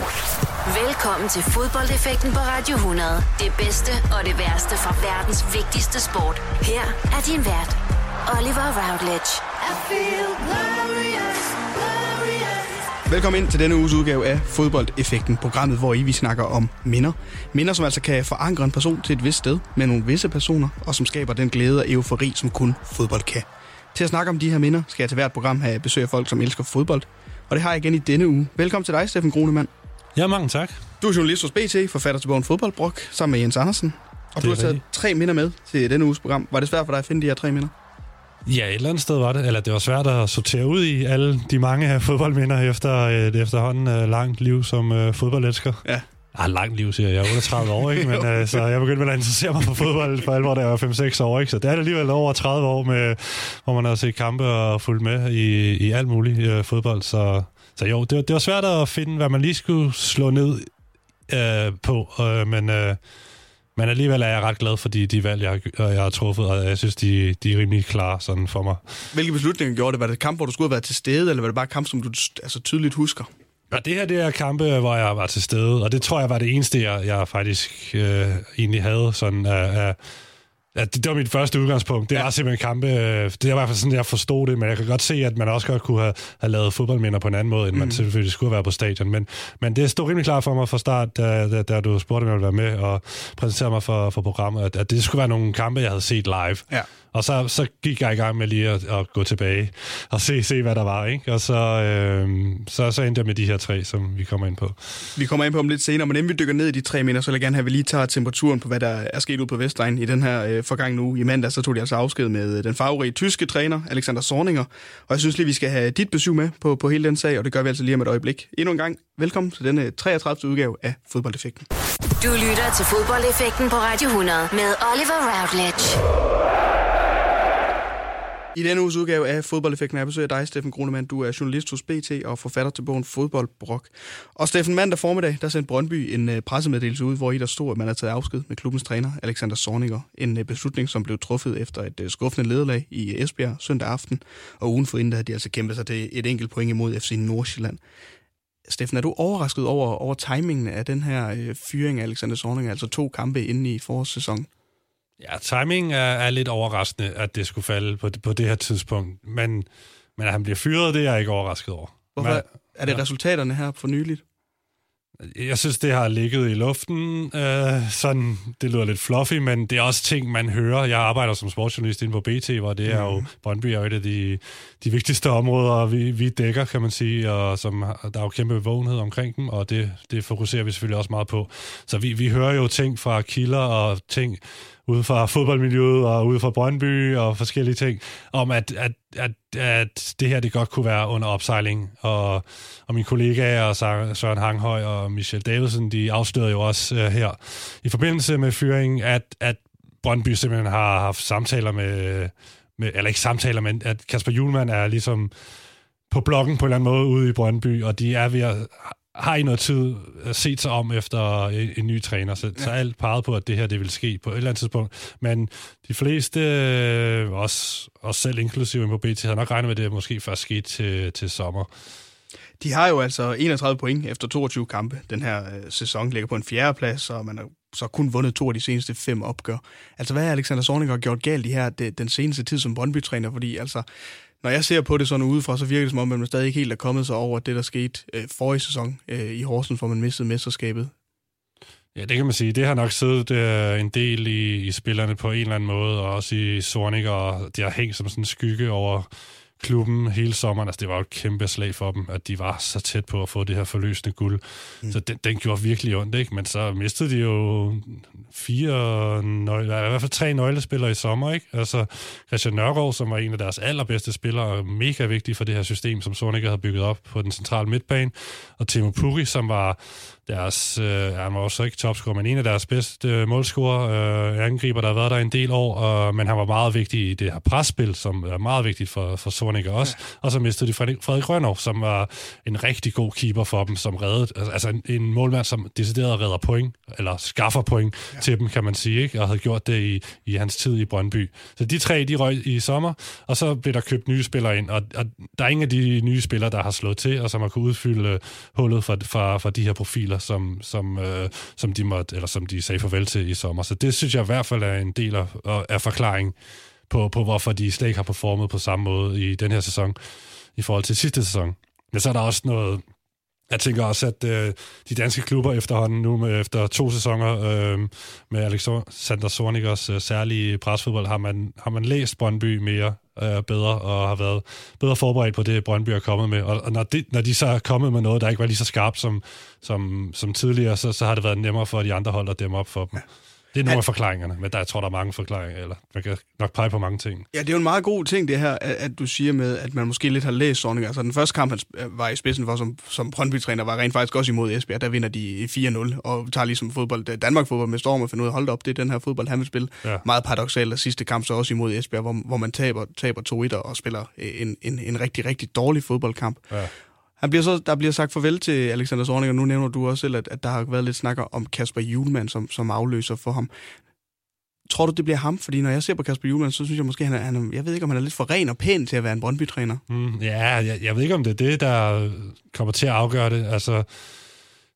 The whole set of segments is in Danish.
Velkommen til fodboldeffekten på Radio 100. Det bedste og det værste fra verdens vigtigste sport. Her er din vært, Oliver Routledge. I feel glorious, glorious. Velkommen ind til denne uges udgave af Fodboldeffekten, programmet, hvor I vi snakker om minder. Minder, som altså kan forankre en person til et vist sted med nogle visse personer, og som skaber den glæde og eufori, som kun fodbold kan. Til at snakke om de her minder, skal jeg til hvert program have besøg af folk, som elsker fodbold. Og det har jeg igen i denne uge. Velkommen til dig, Steffen Grunemann. Ja, mange tak. Du er journalist hos BT, forfatter til bogen Fodboldbrok, sammen med Jens Andersen. Og det du har taget rigtigt. tre minder med til denne uges program. Var det svært for dig at finde de her tre minder? Ja, et eller andet sted var det. Eller det var svært at sortere ud i alle de mange fodboldminder efter et efterhånden uh, langt liv som uh, fodboldelsker. Ja. Ah, langt liv, siger jeg. Jeg er 38 år, ikke? Men, uh, så jeg begyndte vel at interessere mig for fodbold for alvor, da jeg var 5-6 år. Ikke? Så det er alligevel over 30 år, med, hvor man har set kampe og fulgt med i, i alt muligt uh, fodbold. Så, så jo, det, det var svært at finde, hvad man lige skulle slå ned uh, på. Uh, men, uh, men alligevel er jeg ret glad for de, de valg, jeg, jeg har truffet, og jeg synes, de, de er rimelig klare sådan for mig. Hvilke beslutninger gjorde det? Var det et kamp, hvor du skulle have været til stede, eller var det bare kamp, som du altså, tydeligt husker? Ja, det her det er kampe, hvor jeg var til stede, og det tror jeg var det eneste, jeg, jeg faktisk øh, egentlig havde sådan af... Uh, Ja, det, det var mit første udgangspunkt. Det ja. var simpelthen kampe. Øh, det er i hvert fald sådan, jeg forstod det, men jeg kan godt se, at man også godt kunne have, have lavet fodboldminder på en anden måde, end mm. man selvfølgelig skulle være på stadion. Men, men det stod rimelig klart for mig fra start, da, da, da du spurgte, om jeg ville være med og præsentere mig for, for programmet, at, at det skulle være nogle kampe, jeg havde set live. Ja. Og så, så gik jeg i gang med lige at, at gå tilbage og se, se, hvad der var. Ikke? Og så, øh, så, så endte jeg med de her tre, som vi kommer ind på. Vi kommer ind på dem lidt senere, men inden vi dykker ned i de tre minder, så vil jeg gerne have, at vi lige tager temperaturen på, hvad der er sket ud på Vestegn i den her øh, forgangne uge. I mandag så tog de altså afsked med den farverige tyske træner, Alexander Sorninger. Og jeg synes lige, vi skal have dit besøg med på, på hele den sag, og det gør vi altså lige om et øjeblik. Endnu en gang, velkommen til denne 33. udgave af Fodboldeffekten. Du lytter til Fodboldeffekten på Radio 100 med Oliver Routledge. I denne uges udgave af Fodboldeffekten er besøg af dig, Steffen Grunemann. Du er journalist hos BT og forfatter til bogen Fodboldbrok. Og Steffen, mandag formiddag, der sendte Brøndby en øh, pressemeddelelse ud, hvor i der stod, at man har taget afsked med klubbens træner, Alexander Sorniger. En øh, beslutning, som blev truffet efter et øh, skuffende lederlag i Esbjerg søndag aften. Og ugen forinden havde de altså kæmpet sig til et enkelt point imod FC Nordsjælland. Steffen, er du overrasket over, over timingen af den her fyring af Alexander Sorniger, altså to kampe inde i forårssæsonen? Ja, timing er, er lidt overraskende, at det skulle falde på, på det her tidspunkt. Men, men at han bliver fyret, det er jeg ikke overrasket over. Hvorfor? Men, er det ja. resultaterne her for nyligt? Jeg synes, det har ligget i luften. Øh, sådan, det lyder lidt fluffy, men det er også ting, man hører. Jeg arbejder som sportsjournalist inde på BT, hvor det er jo, mm. Brøndby er jo et af de, de vigtigste områder, vi, vi dækker, kan man sige, og som, der er jo kæmpe bevågenhed omkring dem, og det, det fokuserer vi selvfølgelig også meget på. Så vi, vi hører jo ting fra kilder og ting ude fra fodboldmiljøet og ude fra Brøndby og forskellige ting, om at, at, at, at det her det godt kunne være under opsejling. Og, og mine kollegaer, Søren Hanghøj og Michel Davidsen, de afslørede jo også uh, her i forbindelse med fyringen, at, at Brøndby simpelthen har haft samtaler med, med, eller ikke samtaler, men at Kasper Julemand er ligesom på blokken på en eller anden måde ude i Brøndby, og de er ved at har I noget tid set sig om efter en, en ny træner, så, ja. så alt peget på, at det her det vil ske på et eller andet tidspunkt. Men de fleste, øh, også, også selv inklusive på BT, har nok regnet med, at det måske først sket til, til sommer. De har jo altså 31 point efter 22 kampe. Den her øh, sæson ligger på en fjerde plads, og man har så kun vundet to af de seneste fem opgør. Altså, hvad har Alexander Zorniger gjort galt i her det, den seneste tid som Brøndby-træner? Fordi altså, når jeg ser på det sådan udefra, så virker det som om, at man stadig ikke helt er kommet sig over det, der skete øh, forrige sæson øh, i Horsens, hvor man mistede mesterskabet. Ja, det kan man sige. Det har nok siddet øh, en del i, i spillerne på en eller anden måde, og også i Sornik, og det har hængt som sådan en skygge over klubben hele sommeren. Altså, det var jo et kæmpe slag for dem, at de var så tæt på at få det her forløsende guld. Mm. Så den, den gjorde virkelig ondt, ikke? Men så mistede de jo fire, nøgle, i hvert fald tre nøglespillere i sommer, ikke? Altså, Christian Nørgaard, som var en af deres allerbedste spillere, mega vigtig for det her system, som Sornik havde bygget op på den centrale midtbane, og Timo Puri, som var deres, øh, han var også ikke topscorer, men en af deres bedste øh, målscorer, øh, angriber, der har været der en del år, og, men han var meget vigtig i det her presspil, som er meget vigtigt for, for Sornik også. Ja. Og så mistede de Frederik Rønner, som var en rigtig god keeper for dem, som reddede, altså, en, en målmand, som decideret redder point, eller skaffer point ja. til dem, kan man sige, ikke? og havde gjort det i, i hans tid i Brøndby. Så de tre, de røg i sommer, og så blev der købt nye spillere ind, og, og der er ingen af de nye spillere, der har slået til, og som har kunne udfylde hullet for, for, for de her profiler, som, som, øh, som, de måtte, eller som de sagde farvel til i sommer. Så det synes jeg i hvert fald er en del af, af forklaring på, på, hvorfor de slet ikke har performet på samme måde i den her sæson i forhold til sidste sæson. Men så er der også noget... Jeg tænker også, at øh, de danske klubber efterhånden nu, med, efter to sæsoner øh, med Alexander Sornikers øh, særlige presfodbold, har man, har man læst Brøndby mere øh, bedre og har været bedre forberedt på det, Brøndby er kommet med. Og, og når, de, når de så er kommet med noget, der ikke var lige så skarpt som, som, som tidligere, så, så har det været nemmere for de andre hold at dæmme op for dem. Ja. Det er nogle af forklaringerne, men der jeg tror der er mange forklaringer, eller man kan nok pege på mange ting. Ja, det er jo en meget god ting, det her, at, at du siger med, at man måske lidt har læst Sorning. Altså den første kamp, han var i spidsen for som, som Brøndby-træner, var rent faktisk også imod Esbjerg. Der vinder de 4-0, og tager ligesom fodbold, Danmark-fodbold med storm og finder ud af, hold op, det er den her fodbold, han vil spille. Ja. Meget paradoxalt, at sidste kamp så også imod Esbjerg, hvor, hvor man taber, taber 2-1 og spiller en, en, en rigtig, rigtig dårlig fodboldkamp. Ja. Han bliver så, der bliver sagt farvel til Alexander Zornig, og nu nævner du også selv, at, at der har været lidt snakker om Kasper Julemand som, som afløser for ham. Tror du, det bliver ham? Fordi når jeg ser på Kasper Julemand, så synes jeg måske, han er, han er, jeg ved ikke, om han er lidt for ren og pæn til at være en Brøndby-træner. Mm, ja, jeg, jeg ved ikke, om det er det, der kommer til at afgøre det. Altså,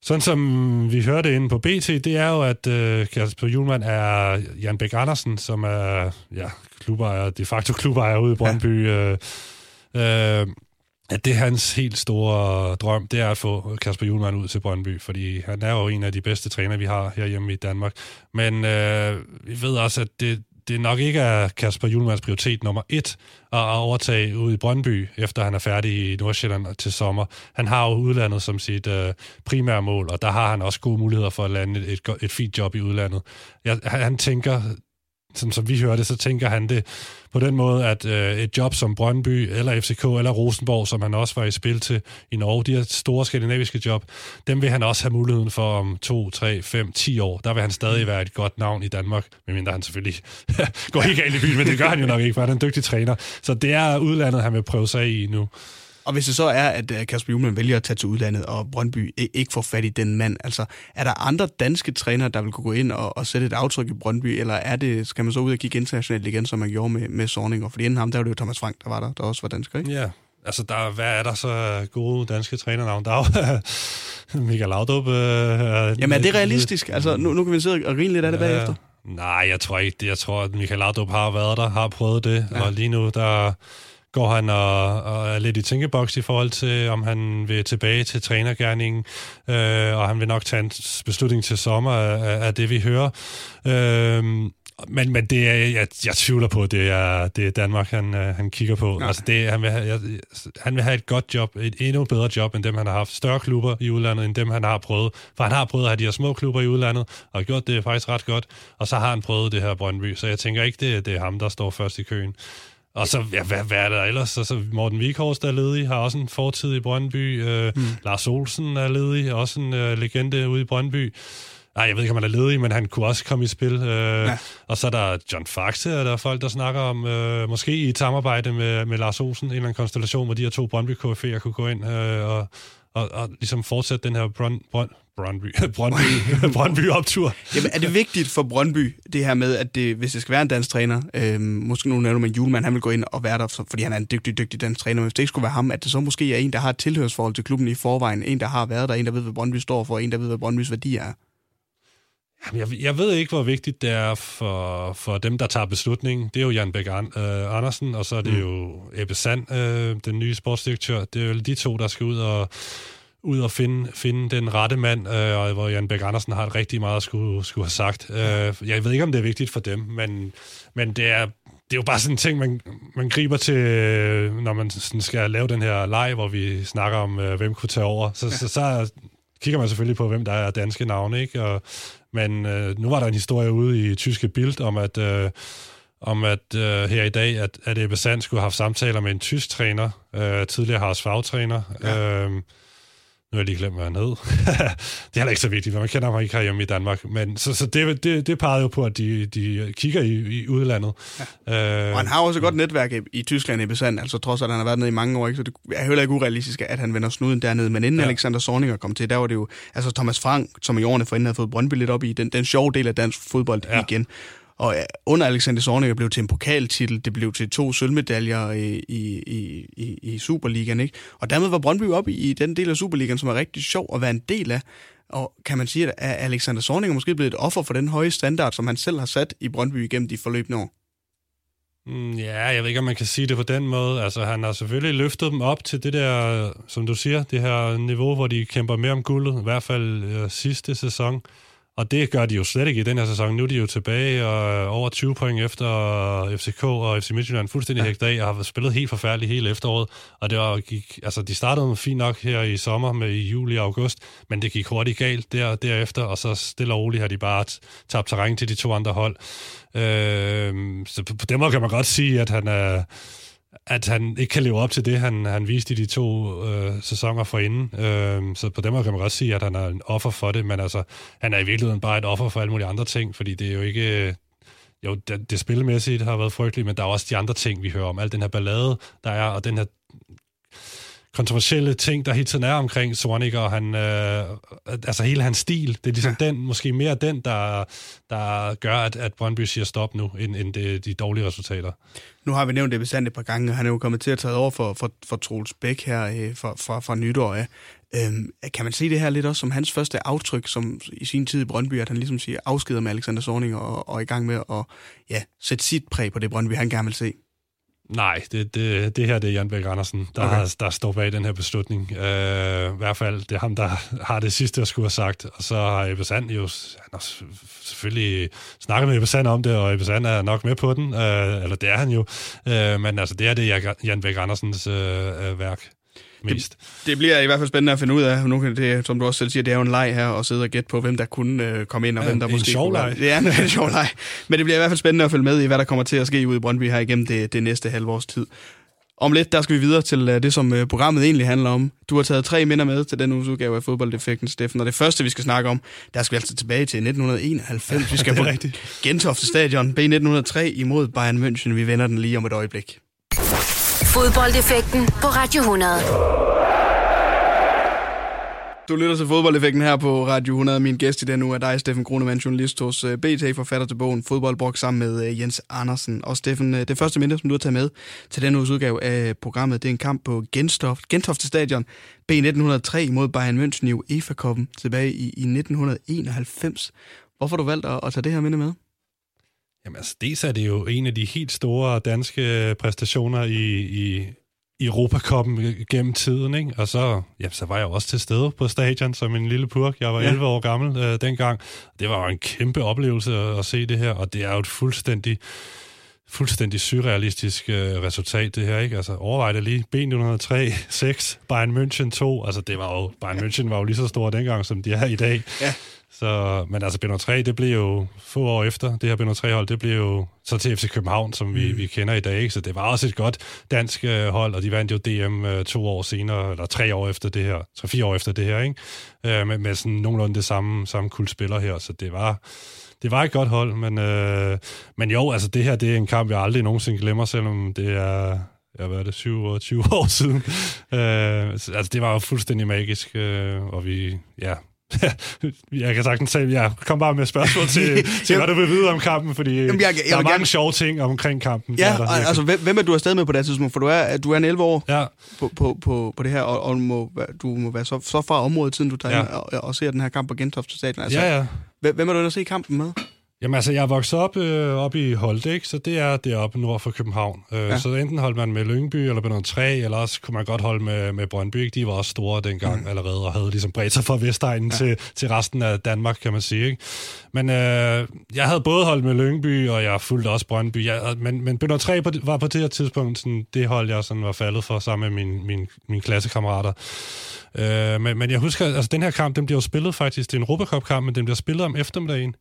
sådan som vi hørte inde på BT, det er jo, at øh, Kasper Julemand er Jan Bæk Andersen, som er ja, klubejer, de facto klubejer ude i Brøndby. Ja. Øh, øh, at det er hans helt store drøm, det er at få Kasper Julemand ud til Brøndby, fordi han er jo en af de bedste træner, vi har herhjemme i Danmark. Men øh, vi ved også, at det, det nok ikke er Kasper Julemands prioritet nummer et at overtage ud i Brøndby, efter han er færdig i Nordsjælland til sommer. Han har jo udlandet som sit øh, primære mål, og der har han også gode muligheder for at lande et, et, et fint job i udlandet. Jeg, han tænker sådan som vi hører det, så tænker han det på den måde, at øh, et job som Brøndby, eller FCK, eller Rosenborg, som han også var i spil til i Norge, de her store skandinaviske job, dem vil han også have muligheden for om 2, 3, 5, 10 år. Der vil han stadig være et godt navn i Danmark, medmindre han selvfølgelig går helt galt i byen, men det gør han jo nok ikke, for han er en dygtig træner. Så det er udlandet, han vil prøve sig i nu. Og hvis det så er, at øh, Kasper Juhlmann vælger at tage til udlandet, og Brøndby ikke får fat i den mand, altså er der andre danske trænere, der vil kunne gå ind og, og sætte et aftryk i Brøndby, eller er det, skal man så ud og kigge internationalt igen, som man gjorde med, med Sorning? Og fordi inden ham, der var det jo Thomas Frank, der var der, der også var dansker, ikke? Ja, altså der, hvad er der så gode danske trænernavn? Der er jo Michael Laudrup. Øh, Jamen er det realistisk? Altså nu, nu kan vi sidde og grine lidt af det ja, bagefter. Nej, jeg tror ikke det. Jeg tror, at Michael Laudrup har været der, har prøvet det, ja. og lige nu, der går han og, og er lidt i tænkeboks i forhold til, om han vil tilbage til trænergærningen, øh, og han vil nok tage en beslutning til sommer af, af det, vi hører. Øh, men, men det er, jeg, jeg tvivler på, det er, det er Danmark, han, øh, han kigger på. Nej. Altså det, han, vil have, jeg, han vil have et godt job, et endnu bedre job, end dem, han har haft. Større klubber i udlandet, end dem, han har prøvet. For han har prøvet at have de her små klubber i udlandet, og gjort det faktisk ret godt. Og så har han prøvet det her Brøndby, så jeg tænker ikke, det, det er ham, der står først i køen. Og så, ja, hvad, hvad er der ellers? Så, så Morten Vikhorst er ledig, har også en fortid i Brøndby. Øh, mm. Lars Olsen er ledig, også en øh, legende ude i Brøndby. Nej, jeg ved ikke, om han er ledig, men han kunne også komme i spil. Øh, ja. Og så er der John Faxe, og der er folk, der snakker om, øh, måske i et samarbejde med, med Lars Olsen, en eller anden konstellation, hvor de her to Brøndby KF'er kunne gå ind øh, og, og, og ligesom fortsætte den her Brønd, Brønd, Brøndby, Brøndby, Brøndby optur. Jamen, er det vigtigt for Brøndby, det her med, at det, hvis det skal være en dansk træner, øh, måske nu nævner man Julemand, han vil gå ind og være der, fordi han er en dygtig, dygtig dansk træner, men hvis det ikke skulle være ham, at det så måske er en, der har et tilhørsforhold til klubben i forvejen, en, der har været der, en, der ved, hvad Brøndby står for, en, der ved, hvad Brøndbys værdi er. Jamen, jeg, jeg ved ikke, hvor vigtigt det er for, for dem, der tager beslutningen. Det er jo Jan Bæk øh, Andersen, og så er det mm. jo Ebbe Sand, øh, den nye sportsdirektør. Det er jo de to, der skal ud og ud og finde, finde den rette mand, øh, hvor Jan Bæk Andersen har et rigtig meget at skulle, skulle have sagt. Øh, jeg ved ikke, om det er vigtigt for dem, men, men det er det er jo bare sådan en ting, man, man griber til, når man sådan skal lave den her leg, hvor vi snakker om, øh, hvem kunne tage over. Så, så, så kigger man selvfølgelig på, hvem der er danske navne, ikke? Og, men øh, nu var der en historie ude i tyske Bild om, at, øh, om at øh, her i dag, at, at Ebbe Sand skulle have haft samtaler med en tysk træner, øh, tidligere Haras fagtræner, ja. øh, Nu har jeg lige glemt, hvad han hed. det er heller ikke så vigtigt, for man kender ham ikke hjemme i Danmark. Men, så så det, det, det pegede jo på, at de, de kigger i, i udlandet. Ja. Øh, og han har også et godt netværk i, i Tyskland i Besand, altså trods at han har været nede i mange år, ikke? så det er heller ikke urealistisk, at han vender snuden dernede. Men inden ja. Alexander Sorninger kom til, der var det jo, altså Thomas Frank, som i årene forinden havde fået Brøndby lidt op i, den, den sjove del af dansk fodbold ja. igen. Og øh, under Alexander Zorniger blev til en pokaltitel, det blev til to sølvmedaljer øh, i, i, i, i Superligaen. Ikke? Og dermed var Brøndby op i den del af Superligaen, som er rigtig sjov at være en del af. Og kan man sige, at Alexander Zorniger måske blevet et offer for den høje standard, som han selv har sat i Brøndby igennem de forløbende år? Mm, ja, jeg ved ikke, om man kan sige det på den måde. Altså, han har selvfølgelig løftet dem op til det der, som du siger, det her niveau, hvor de kæmper mere om guldet, i hvert fald øh, sidste sæson. Og det gør de jo slet ikke i den her sæson. Nu er de jo tilbage og over 20 point efter FCK og FC Midtjylland fuldstændig ja. hægt af og har spillet helt forfærdeligt hele efteråret. Og det var, gik, altså, de startede fint nok her i sommer med i juli og august, men det gik hurtigt galt der, derefter, og så stille og roligt har de bare tabt terræn til de to andre hold. Øh, så på, på den måde kan man godt sige, at han er... At han ikke kan leve op til det, han, han viste i de to øh, sæsoner forinden. Øh, så på den måde kan man godt sige, at han er en offer for det, men altså, han er i virkeligheden bare et offer for alle mulige andre ting, fordi det er jo ikke... Øh, jo, det, det spillemæssigt har været frygteligt, men der er også de andre ting, vi hører om. Al den her ballade, der er, og den her kontroversielle ting, der hele tiden er omkring Sonic, og han, øh, altså hele hans stil, det er ligesom ja. den, måske mere den, der, der gør, at, at Brøndby siger stop nu, end, end det, de dårlige resultater. Nu har vi nævnt det bestandt et par gange, og han er jo kommet til at tage over for, for, for Troels Bæk her øh, fra, fra, fra nytår af. Øhm, kan man se det her lidt også som hans første aftryk, som i sin tid i Brøndby, at han ligesom siger afskeder med Alexander Sorning og, og er i gang med at ja, sætte sit præg på det Brøndby, han gerne vil se? Nej, det, det, det her det er Jan Bæk Andersen, der, okay. der står bag den her beslutning. Uh, I hvert fald, det er ham, der har det sidste, jeg skulle have sagt. Og så har Ebbe Sand jo han har selvfølgelig snakket med Ebbe Sand om det, og Ebbe Sand er nok med på den. Uh, eller det er han jo. Uh, men altså, det er det Jan Bæk Andersens uh, værk mest. Det, det bliver i hvert fald spændende at finde ud af. Nu kan det, som du også selv siger, det er jo en leg her, og sidde og gætte på, hvem der kunne øh, komme ind, og ja, hvem der måske sjov leg. Det er en, en sjov leg. Men det bliver i hvert fald spændende at følge med i, hvad der kommer til at ske ude i Brøndby her igennem det, det næste halvårs tid. Om lidt, der skal vi videre til uh, det, som uh, programmet egentlig handler om. Du har taget tre minder med til den uges udgave af Fodbolddefekten, Steffen. Og det første, vi skal snakke om, der skal vi altså tilbage til 1991. Vi skal på Gentofte Stadion, B1903 imod Bayern München. Vi vender den lige om et øjeblik. Fodboldeffekten på Radio 100. Du lytter til fodboldeffekten her på Radio 100. Min gæst i den nu er dig, Steffen Grunemann, journalist hos øh, BT, forfatter til bogen Fodboldbrok sammen med øh, Jens Andersen. Og Steffen, øh, det første minde, som du har taget med til den uges udgave af programmet, det er en kamp på Gentoft, Gentofte Stadion B1903 mod Bayern München i UEFA-koppen tilbage i, i 1991. Hvorfor har du valgt at, at tage det her minde med? Jamen altså, dels er det jo en af de helt store danske præstationer i, i Europakoppen gennem tiden, ikke? Og så, ja, så var jeg også til stede på stadion som en lille purk. Jeg var ja. 11 år gammel øh, dengang. Det var jo en kæmpe oplevelse at, at se det her, og det er jo et fuldstændig fuldstændig surrealistisk øh, resultat, det her, ikke? Altså, overvej det lige. B903, 6, Bayern München 2. Altså, det var jo, Bayern München var jo lige så stor dengang, som de er i dag. Ja. Så, men altså, b 3, det blev jo få år efter, det her b 3 hold det blev jo så til FC København, som vi, mm. vi kender i dag. Ikke? Så det var også et godt dansk øh, hold, og de vandt jo DM øh, to år senere, eller tre år efter det her, tre fire år efter det her, ikke? Øh, med, med sådan nogenlunde det samme, samme kultspiller her, så det var, det var et godt hold, men, øh, men jo, altså det her, det er en kamp, jeg aldrig nogensinde glemmer, selvom det er, jeg var det, 27 år siden. øh, altså, det var jo fuldstændig magisk, øh, og vi, ja, jeg kan sagtens sige, ja, kom bare med spørgsmål til, til hvad du vil vide om kampen, fordi Jamen, jeg, jeg, der er mange gerne... sjove ting omkring kampen. Ja, der, altså hvem er du afsted med på det tidspunkt? For du er, du er en 11 år ja. på, på, på, på det her, og, og må, du må være så, så fra området, siden du tager ja. og, og ser den her kamp på Gentofte Stadion. Altså, ja, ja. Hvem er du inde at se kampen med? Jamen altså, jeg er vokset op, øh, op i Holte, ikke? så det er deroppe nord for København. Øh, ja. Så enten holdt man med Lyngby eller med noget træ, eller også kunne man godt holde med, med Brøndby. Ikke? De var også store dengang mm. allerede, og havde ligesom bredt sig fra Vestegnen ja. til, til resten af Danmark, kan man sige. Ikke? Men øh, jeg havde både holdt med Lyngby, og jeg fulgte også Brøndby. Jeg, men men Bønder 3 var på det her tidspunkt sådan, det hold, jeg sådan var faldet for sammen med mine min, min klassekammerater. Øh, men, men jeg husker, altså den her kamp, den bliver jo spillet faktisk, det er en Europacup-kamp, men den bliver spillet om eftermiddagen.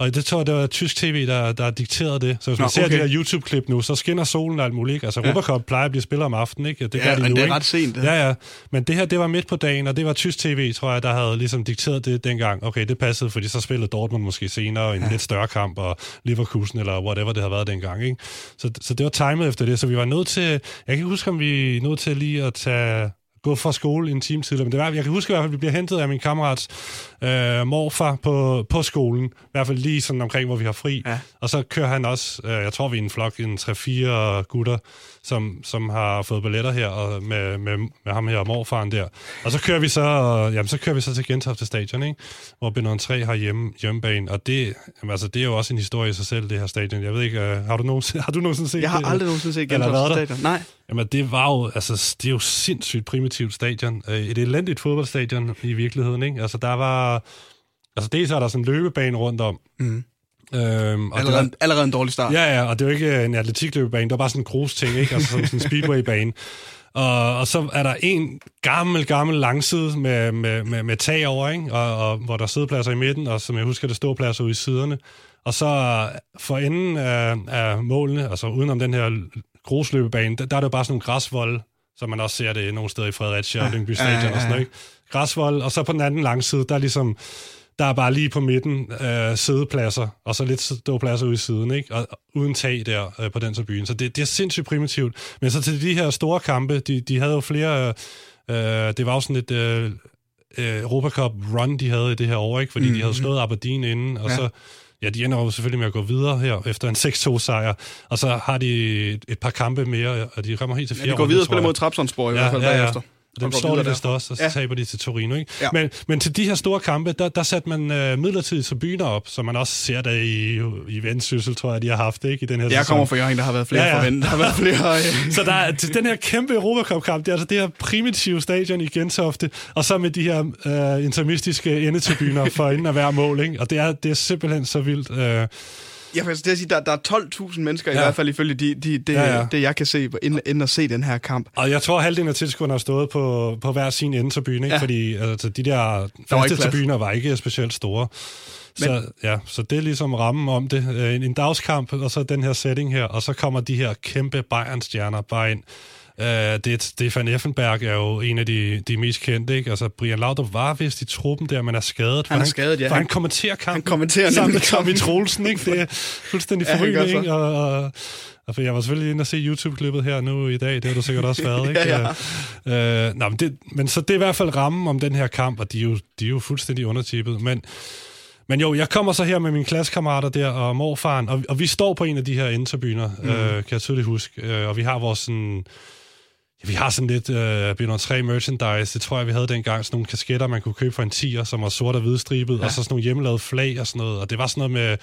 Og det tror jeg, det var tysk tv, der, der dikterede det. Så hvis man Nå, ser okay. det her YouTube-klip nu, så skinner solen og alt muligt. Ikke? Altså, Ja. Cup plejer at blive spillet om aftenen, ikke? Det Ja, gør de nu, det er ikke? ret sent, det. Ja, ja. Men det her, det var midt på dagen, og det var tysk tv, tror jeg, der havde ligesom dikteret det dengang. Okay, det passede, fordi så spillede Dortmund måske senere en ja. lidt større kamp, og Leverkusen, eller whatever det havde været dengang, ikke? Så, så det var timet efter det, så vi var nødt til... Jeg kan ikke huske, om vi nødt til lige at tage gå fra skole en time tidligere. Men det var, jeg kan huske i hvert fald, at vi bliver hentet af min kammerats øh, morfar på, på skolen. I hvert fald lige sådan omkring, hvor vi har fri. Ja. Og så kører han også, øh, jeg tror vi er en flok, en 3-4 gutter, som, som har fået billetter her og med, med, med ham her og morfaren der. Og så kører vi så, jamen, så kører vi så til Gentofte Stadion, ikke? hvor B3 har hjemme, hjemmebane. Og det, jamen, altså, det er jo også en historie i sig selv, det her stadion. Jeg ved ikke, øh, har du nogensinde, har du nogensinde set Jeg har det? aldrig nogensinde set Gentofte? Stadion. Nej. Jamen, det var jo, altså, det er jo sindssygt primitivt stadion. Øh, Et elendigt fodboldstadion i virkeligheden, ikke? Altså, der var... Altså, dels er der sådan en løbebane rundt om. Mm. Øhm, og Allerede, det allerede en dårlig start. var, ja, ja, og det er jo ikke en atletikløbebane, det var bare sådan en grus-ting, ikke? Altså, sådan en speedwaybane. Og, og så er der en gammel, gammel langside med, med, med, med tag over, ikke? Og, og, hvor der er sædepladser i midten, og som jeg husker, der står pladser ude i siderne. Og så for enden af, af målene, altså udenom den her grusløbebane, der, der er det jo bare sådan nogle græsvolde, som man også ser det nogle steder i Fredericia og Lyngby Stadion ja, ja, og sådan noget, ikke? Græsvold, og så på den anden langside, der er ligesom, der er bare lige på midten øh, sædepladser, og så lidt ståpladser ude i siden, ikke? Og, og uden tag der øh, på den tribune. Så det, det er sindssygt primitivt. Men så til de her store kampe, de, de havde jo flere... Øh, det var jo sådan lidt... Øh, øh, Europa Cup run, de havde i det her år, ikke? Fordi mm, de havde slået Aberdeen inden, og Ja. ja. så Ja, de ender jo selvfølgelig med at gå videre her efter en 6-2-sejr, og så har de et, par kampe mere, og de kommer helt til Ja, fjerde de går videre og spiller mod Trabzonspor i Ja, hvert fald ja, ja. Og dem står de vist også, og så Ja. taber de til Torino. Ikke? Ja. Men, men til de her store kampe, der, der satte man øh, midlertidige tribuner op, som man også ser der i, i Vendsyssel, tror jeg, de har haft ikke, i den her Jeg sæson. kommer fra Jørgen, der har været flere Ja, ja, forventet. Der har været flere... øh, Så der er til den her kæmpe Europacup-kamp, det er altså det her primitive stadion i Gentofte, og så med de her øh, intermistiske endetribuner for inden af hver mål, ikke? Og det er, det er simpelthen så vildt. Øh, Jeg vil sige, der, der er 12.000 mennesker, ja. i hvert fald ifølge de, de, det, Ja, ja, det, jeg kan se, inden, inden at se den her kamp. Og jeg tror, at halvdelen af tilskuerne har stået på, på hver sin endetribune, ikke? Ja. Fordi altså, de der ikke faste tribuner var ikke specielt store. Men- Så, ja, så det er ligesom rammen om det. Øh, En, en dagskamp, og så den her setting her, og så kommer de her kæmpe Bayern-stjerner bare ind. Uh, det, Stefan Effenberg er jo en af de, de mest kendte, ikke? Altså, Brian Laudrup var vist i truppen der, men er skadet. Han er skadet, ja. For han Han- kommenterer kampen han kommenterer sammen med Tommy. Troelsen, ikke? Det er fuldstændig Ja, han forrygende, ikke? Og, og, og for jeg var selvfølgelig inde og se YouTube-klippet her nu i dag, det har du sikkert også været, ikke? Ja, ja. Øh, nå, men, det, men så det er i hvert fald rammen om den her kamp, og de er jo, de er jo fuldstændig undertippet. Men, men jo, jeg kommer så her med mine klassekammerater der og morfaren, og, og vi står på en af de her indtribuner, mm. øh, kan jeg tydeligt huske, øh, og vi har vores sådan... Ja, vi har sådan lidt øh, B03 merchandise, det tror jeg, vi havde dengang, sådan nogle kasketter, man kunne købe for en 10'er, som var sort og hvidstribet, ja. og så sådan nogle hjemmelavede flag og sådan noget, og det var sådan noget med,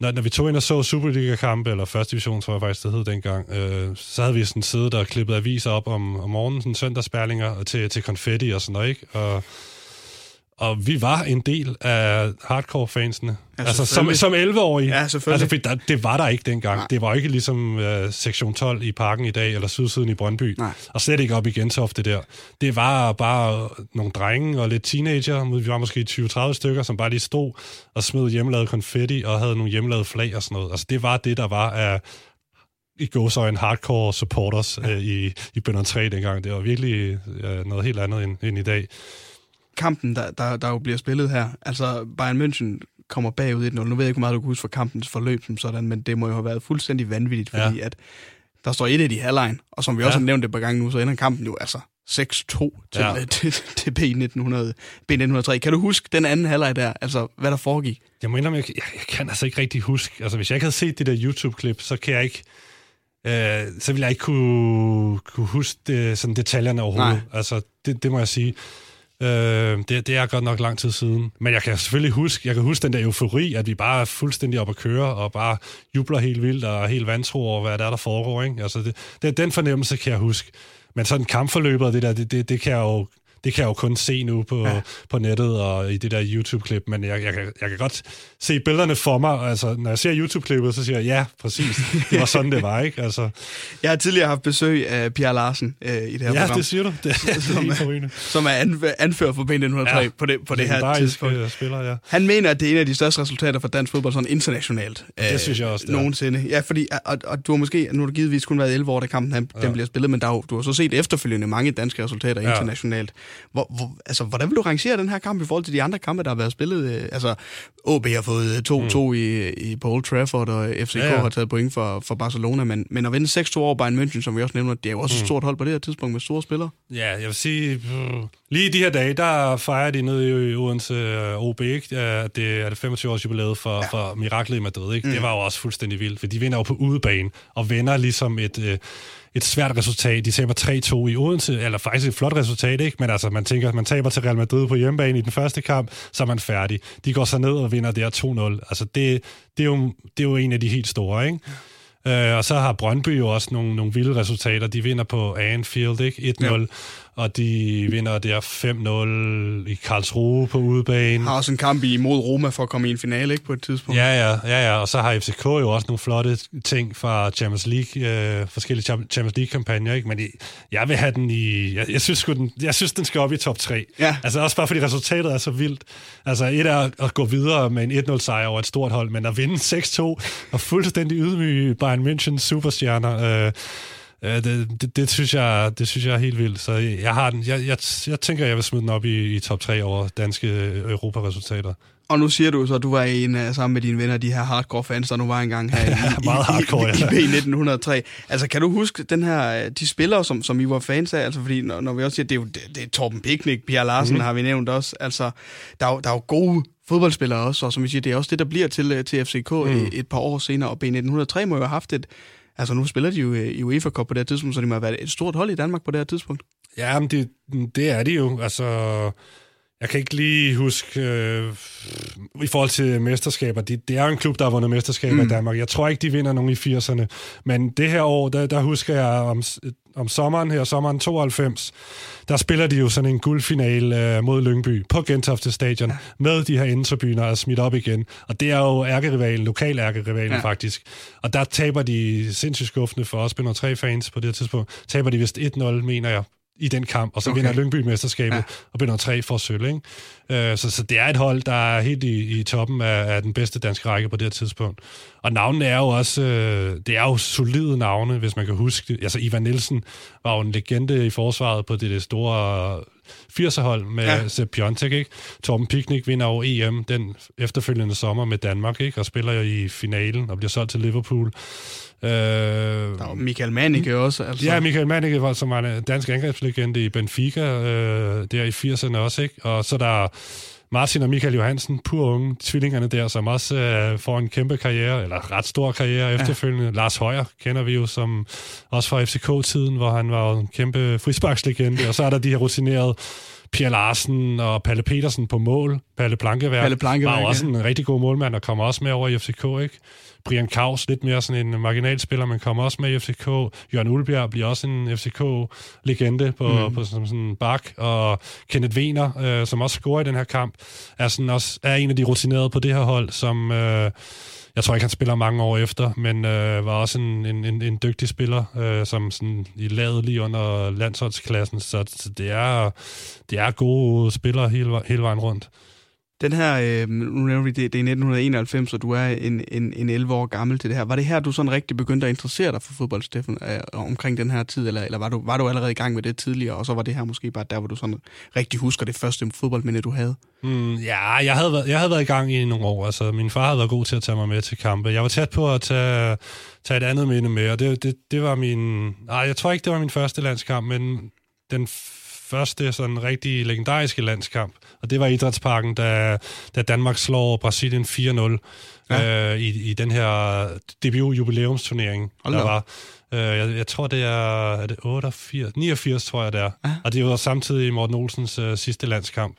når, når vi tog ind og så Superliga-kampe, eller første division, tror jeg faktisk, det hed dengang, øh, så havde vi sådan siddet og klippet aviser op om, om morgenen, sådan søndagsbærlinger til, til konfetti og sådan noget, ikke? Og, og vi var en del af hardcore-fansene. Ja, altså som, som 11-årige. Ja, selvfølgelig. Altså, fordi der, det var der ikke dengang. Nej. Det var ikke ligesom øh, sektion 12 i parken i dag, eller sydsiden i Brøndby. Nej. Og slet ikke op i Gentofte der. Det var bare nogle drenge og lidt teenager. Vi var måske 20-30 stykker, som bare lige stod og smed hjemmelavet konfetti og havde nogle hjemmelavet flag og sådan noget. Altså, det var det, der var af i gåsøjne hardcore supporters ja. øh, i, i Bønder 3 dengang. Det var virkelig øh, noget helt andet end, end i dag. Kampen, der, der, der jo bliver spillet her, altså Bayern München kommer bagud 1-0. Nu ved jeg ikke, hvor meget du kan huske fra kampens forløb som sådan, men det må jo have været fuldstændig vanvittigt, fordi ja. at der står et af de halvlejen, og som vi også Ja. har nævnt et par gange nu, så ender kampen jo altså 6-2 til, ja. til, til B1900, B1903. Kan du huske den anden halvleg der, altså hvad der foregik? Jeg må indrømme, jeg, jeg, jeg kan altså ikke rigtig huske. Altså, hvis jeg ikke havde set det der YouTube-klip, så kan jeg ikke... Øh, så ville jeg ikke kunne, kunne huske det, sådan detaljerne overhovedet. Nej. Altså, det, det må jeg sige. Øh, det, det er godt nok lang tid siden. Men jeg kan selvfølgelig huske, jeg kan huske den der eufori, at vi bare er fuldstændig op at køre, og bare jubler helt vildt og er helt vantro over, hvad der er, der foregår. Ikke? Altså, det, det, den fornemmelse kan jeg huske. Men sådan kampforløbet det der, det, det, det kan jeg jo det kan jeg jo kun se nu på, ja. på nettet og i det der YouTube-klip, men jeg, jeg, kan, jeg kan godt se billederne for mig. Altså, når jeg ser YouTube-klippet, så siger jeg, ja, præcis, det var sådan, det var, ikke? Altså. Jeg har tidligere haft besøg af Pierre Larsen øh, i det her ja, program. Ja, det siger du. Det, det som, er, som er anfører for B1903 ja, på det, på det her tidspunkt. Øh, spiller, ja. Han mener, at det er en af de største resultater for dansk fodbold sådan internationalt. Det øh, synes jeg også, det Nogensinde. Ja, fordi, og, og du har måske, nu har du givetvis kun været 11 år, da kampen han, ja. den bliver spillet, men der, du har så set efterfølgende mange danske resultater ja. internationalt. Hvor, hvor, altså, hvordan vil du rangere den her kamp i forhold til de andre kampe, der har været spillet? Øh, altså, OB har fået 2-2 mm. i, i på Old Trafford, og FCK ja, ja. har taget point for, for Barcelona, men, men at vinde 6-2 over Bayern München, som vi også nævner, det er jo også mm. et stort hold på det her tidspunkt med store spillere. Ja, jeg vil sige, øh, lige i de her dage, der fejrer de nede i Odense øh, OB, ikke? Det er det 25 års jubilæet for, ja. for Miraklet i Madrid, ikke? Mm. Det var jo også fuldstændig vildt, for de vinder jo på udebane, og vinder ligesom et... Øh, et svært resultat. De taber 3-2 i Odense, eller faktisk et flot resultat, ikke? Men altså, man tænker, man taber til Real Madrid på hjemmebane i den første kamp, så er man færdig. De går så ned og vinder der 2-0. Altså, det, det, er jo, det er jo en af de helt store, ikke? Øh, og så har Brøndby jo også nogle, nogle vilde resultater. De vinder på Anfield, ikke? 1-0. Ja og de vinder der 5-0 i Karlsruhe på udebane. Har også en kamp imod Roma for at komme i en finale, ikke, på et tidspunkt? Ja, ja, ja, ja. og så har FCK jo også nogle flotte ting fra Champions League, øh, forskellige Champions League-kampagner, ikke? men jeg vil have den i, jeg, jeg, synes, den, jeg synes, den skal op i top 3. Ja. Altså også bare fordi resultatet er så vildt. Altså et er at gå videre med en 1-0-sejr over et stort hold, men at vinde 6-2 og fuldstændig ydmyge Bayern München superstjerner, øh, Ja, det, det, det, synes jeg, det synes jeg er helt vildt. Så jeg, har den, jeg, jeg, jeg tænker, jeg vil smide den op i, i top 3 over danske Europa-resultater. Og nu siger du så, at du var en sammen med dine venner, de her hardcore fans, der nu var engang her ja, i, meget hardcore, i, i, i, 1903. Altså, kan du huske den her, de spillere, som, som I var fans af? Altså, fordi når, når vi også siger, det er jo det, det er Torben Picnic, Pierre Larsen mm. har vi nævnt også. Altså, der er, der er jo gode fodboldspillere også, og som vi siger, det er også det, der bliver til, til FCK mm. et, et par år senere. Og B1903 må jo have haft et, Altså nu spiller de jo øh, i UEFA Cup på det her tidspunkt, så de må have været et stort hold i Danmark på det her tidspunkt. Ja, men det, det er de jo. Altså, jeg kan ikke lige huske, øh, i forhold til mesterskaber, det, det er jo en klub, der har vundet mesterskaber mm. i Danmark. Jeg tror ikke, de vinder nogen i 80'erne. Men det her år, der, der husker jeg om, om sommeren her, sommeren 92, der spiller de jo sådan en guldfinale øh, mod Lyngby på Gentofte Stadion, ja. med de her indtribuner og smidt op igen. Og det er jo ærkerivalen, lokal ærkerivalen ja. faktisk. Og der taber de sindssygt skuffende for os, Spænder 3 fans på det tidspunkt, taber de vist 1-0, mener jeg, i den kamp, og så okay. vinder Lyngby mesterskabet, ja. og binder tre for sølv. Ikke? Øh, så, så det er et hold, der er helt i, i toppen af, af den bedste danske række på det her tidspunkt. Og navnene er jo også, øh, det er jo solide navne, hvis man kan huske det. Altså Ivan Nielsen var jo en legende i forsvaret på det, det store 80'er-hold med ja. Sepp Piontek, ikke? Torben Piknik vinder over EM den efterfølgende sommer med Danmark, ikke? Og spiller jo i finalen og bliver solgt til Liverpool. Øh, der var Michael Mannicke også. Altså. Ja, Michael Mannicke var som en dansk angrebslegende i Benfica øh, der i 80'erne også, ikke? Og så der Martin og Michael Johansen, pur unge tvillingerne der, som også øh, får en kæmpe karriere, eller ret stor karriere efterfølgende. Ja. Lars Højer kender vi jo som også fra FCK-tiden, hvor han var en kæmpe frisparkslegende, og så er der de her rutinerede Pierre Larsen og Palle Petersen på mål. Palle Plankeværk, Palle Plankeværk var også ja. en rigtig god målmand, og kommer også med over i FCK, ikke? Brian Kaus, lidt mere sådan en marginalspiller, men kommer også med i FCK. Jørgen Ulbjerg bliver også en FCK-legende på, mm. på sådan, sådan en bak. Og Kenneth Wiener, øh, som også scorer i den her kamp, er, sådan også, er en af de rutinerede på det her hold, som... Øh, jeg tror ikke, han spiller mange år efter, men øh, var også en, en, en, en dygtig spiller, øh, som sådan i lavet lige under landsholdsklassen. Så, så det, er, det er gode spillere hele, hele vejen rundt. Den her, øh, nu nævner vi, det, det er 1991, og du er en, en, en 11 år gammel til det her. Var det her, du sådan rigtig begyndte at interessere dig for fodbold, Steffen, øh, omkring den her tid, eller, eller var, du, var du allerede i gang med det tidligere, og så var det her måske bare der, hvor du sådan rigtig husker det første fodboldminde, du havde? Mm, ja, jeg havde, været, jeg havde været i gang i nogle år. Altså, min far havde været god til at tage mig med til kampe. Jeg var tæt på at tage, tage et andet minde med, og det, det, det var min... Nej, jeg tror ikke, det var min første landskamp, men den første sådan rigtig legendariske landskamp, og det var Idrætsparken, da, da Danmark slår Brasilien 4-0 ja. øh, i, i den her debut-jubilæumsturnering, der var. Øh, jeg, jeg tror, det er, er det 88, 89, tror jeg, det er. Ja. Og det var samtidig Morten Olsens øh, sidste landskamp.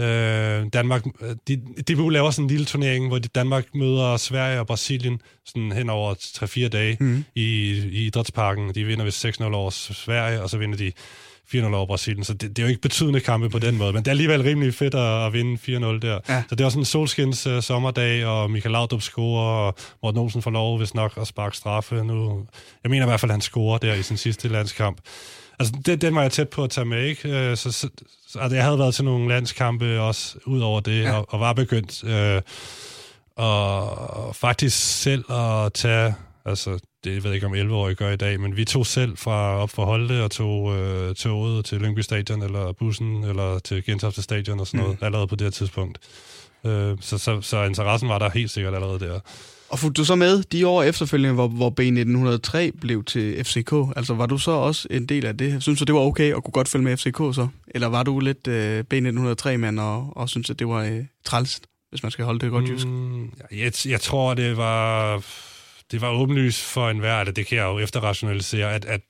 Øh, Danmark, de, de laver sådan en lille turnering, hvor Danmark møder Sverige og Brasilien sådan hen over 3-4 dage mm. i, i idrætsparken. De vinder ved 6-0 over Sverige, og så vinder de 4-0 over Brasilien, så det, det er jo ikke betydende kampe på den måde, men det er alligevel rimelig fedt at, at vinde 4-0 der. Ja. Så det var sådan en solskins uh, sommerdag, og Michael Laudrup scorer, og Morten Olsen får lov, hvis nok, at sparke straffe. Nu, jeg mener i hvert fald, at han scorer der i sin sidste landskamp. Altså, det, den var jeg tæt på at tage med, ikke? Så, så, så altså, jeg havde været til nogle landskampe også ud over det, ja. og, og var begyndt øh, og faktisk selv at tage, altså det ved jeg ikke om 11-årige gør i dag, men vi tog selv fra op for Holte og tog øh, toget til Lyngby Stadion, eller bussen, eller til Gentofte Stadion og sådan noget, mm. allerede på det her tidspunkt. Øh, så, så, så interessen var der helt sikkert allerede der. Og fulgte du så med de år efterfølgende, hvor, hvor B1903 blev til FCK? Altså var du så også en del af det? Synes du, det var okay at kunne godt følge med FCK så? Eller var du lidt øh, B1903-mand og, og synes, at det var øh, trælst, hvis man skal holde det godt jysk? Mm, jeg, jeg tror, det var det var åbenlyst for enhver, at det kan jeg jo efterrationalisere, at, at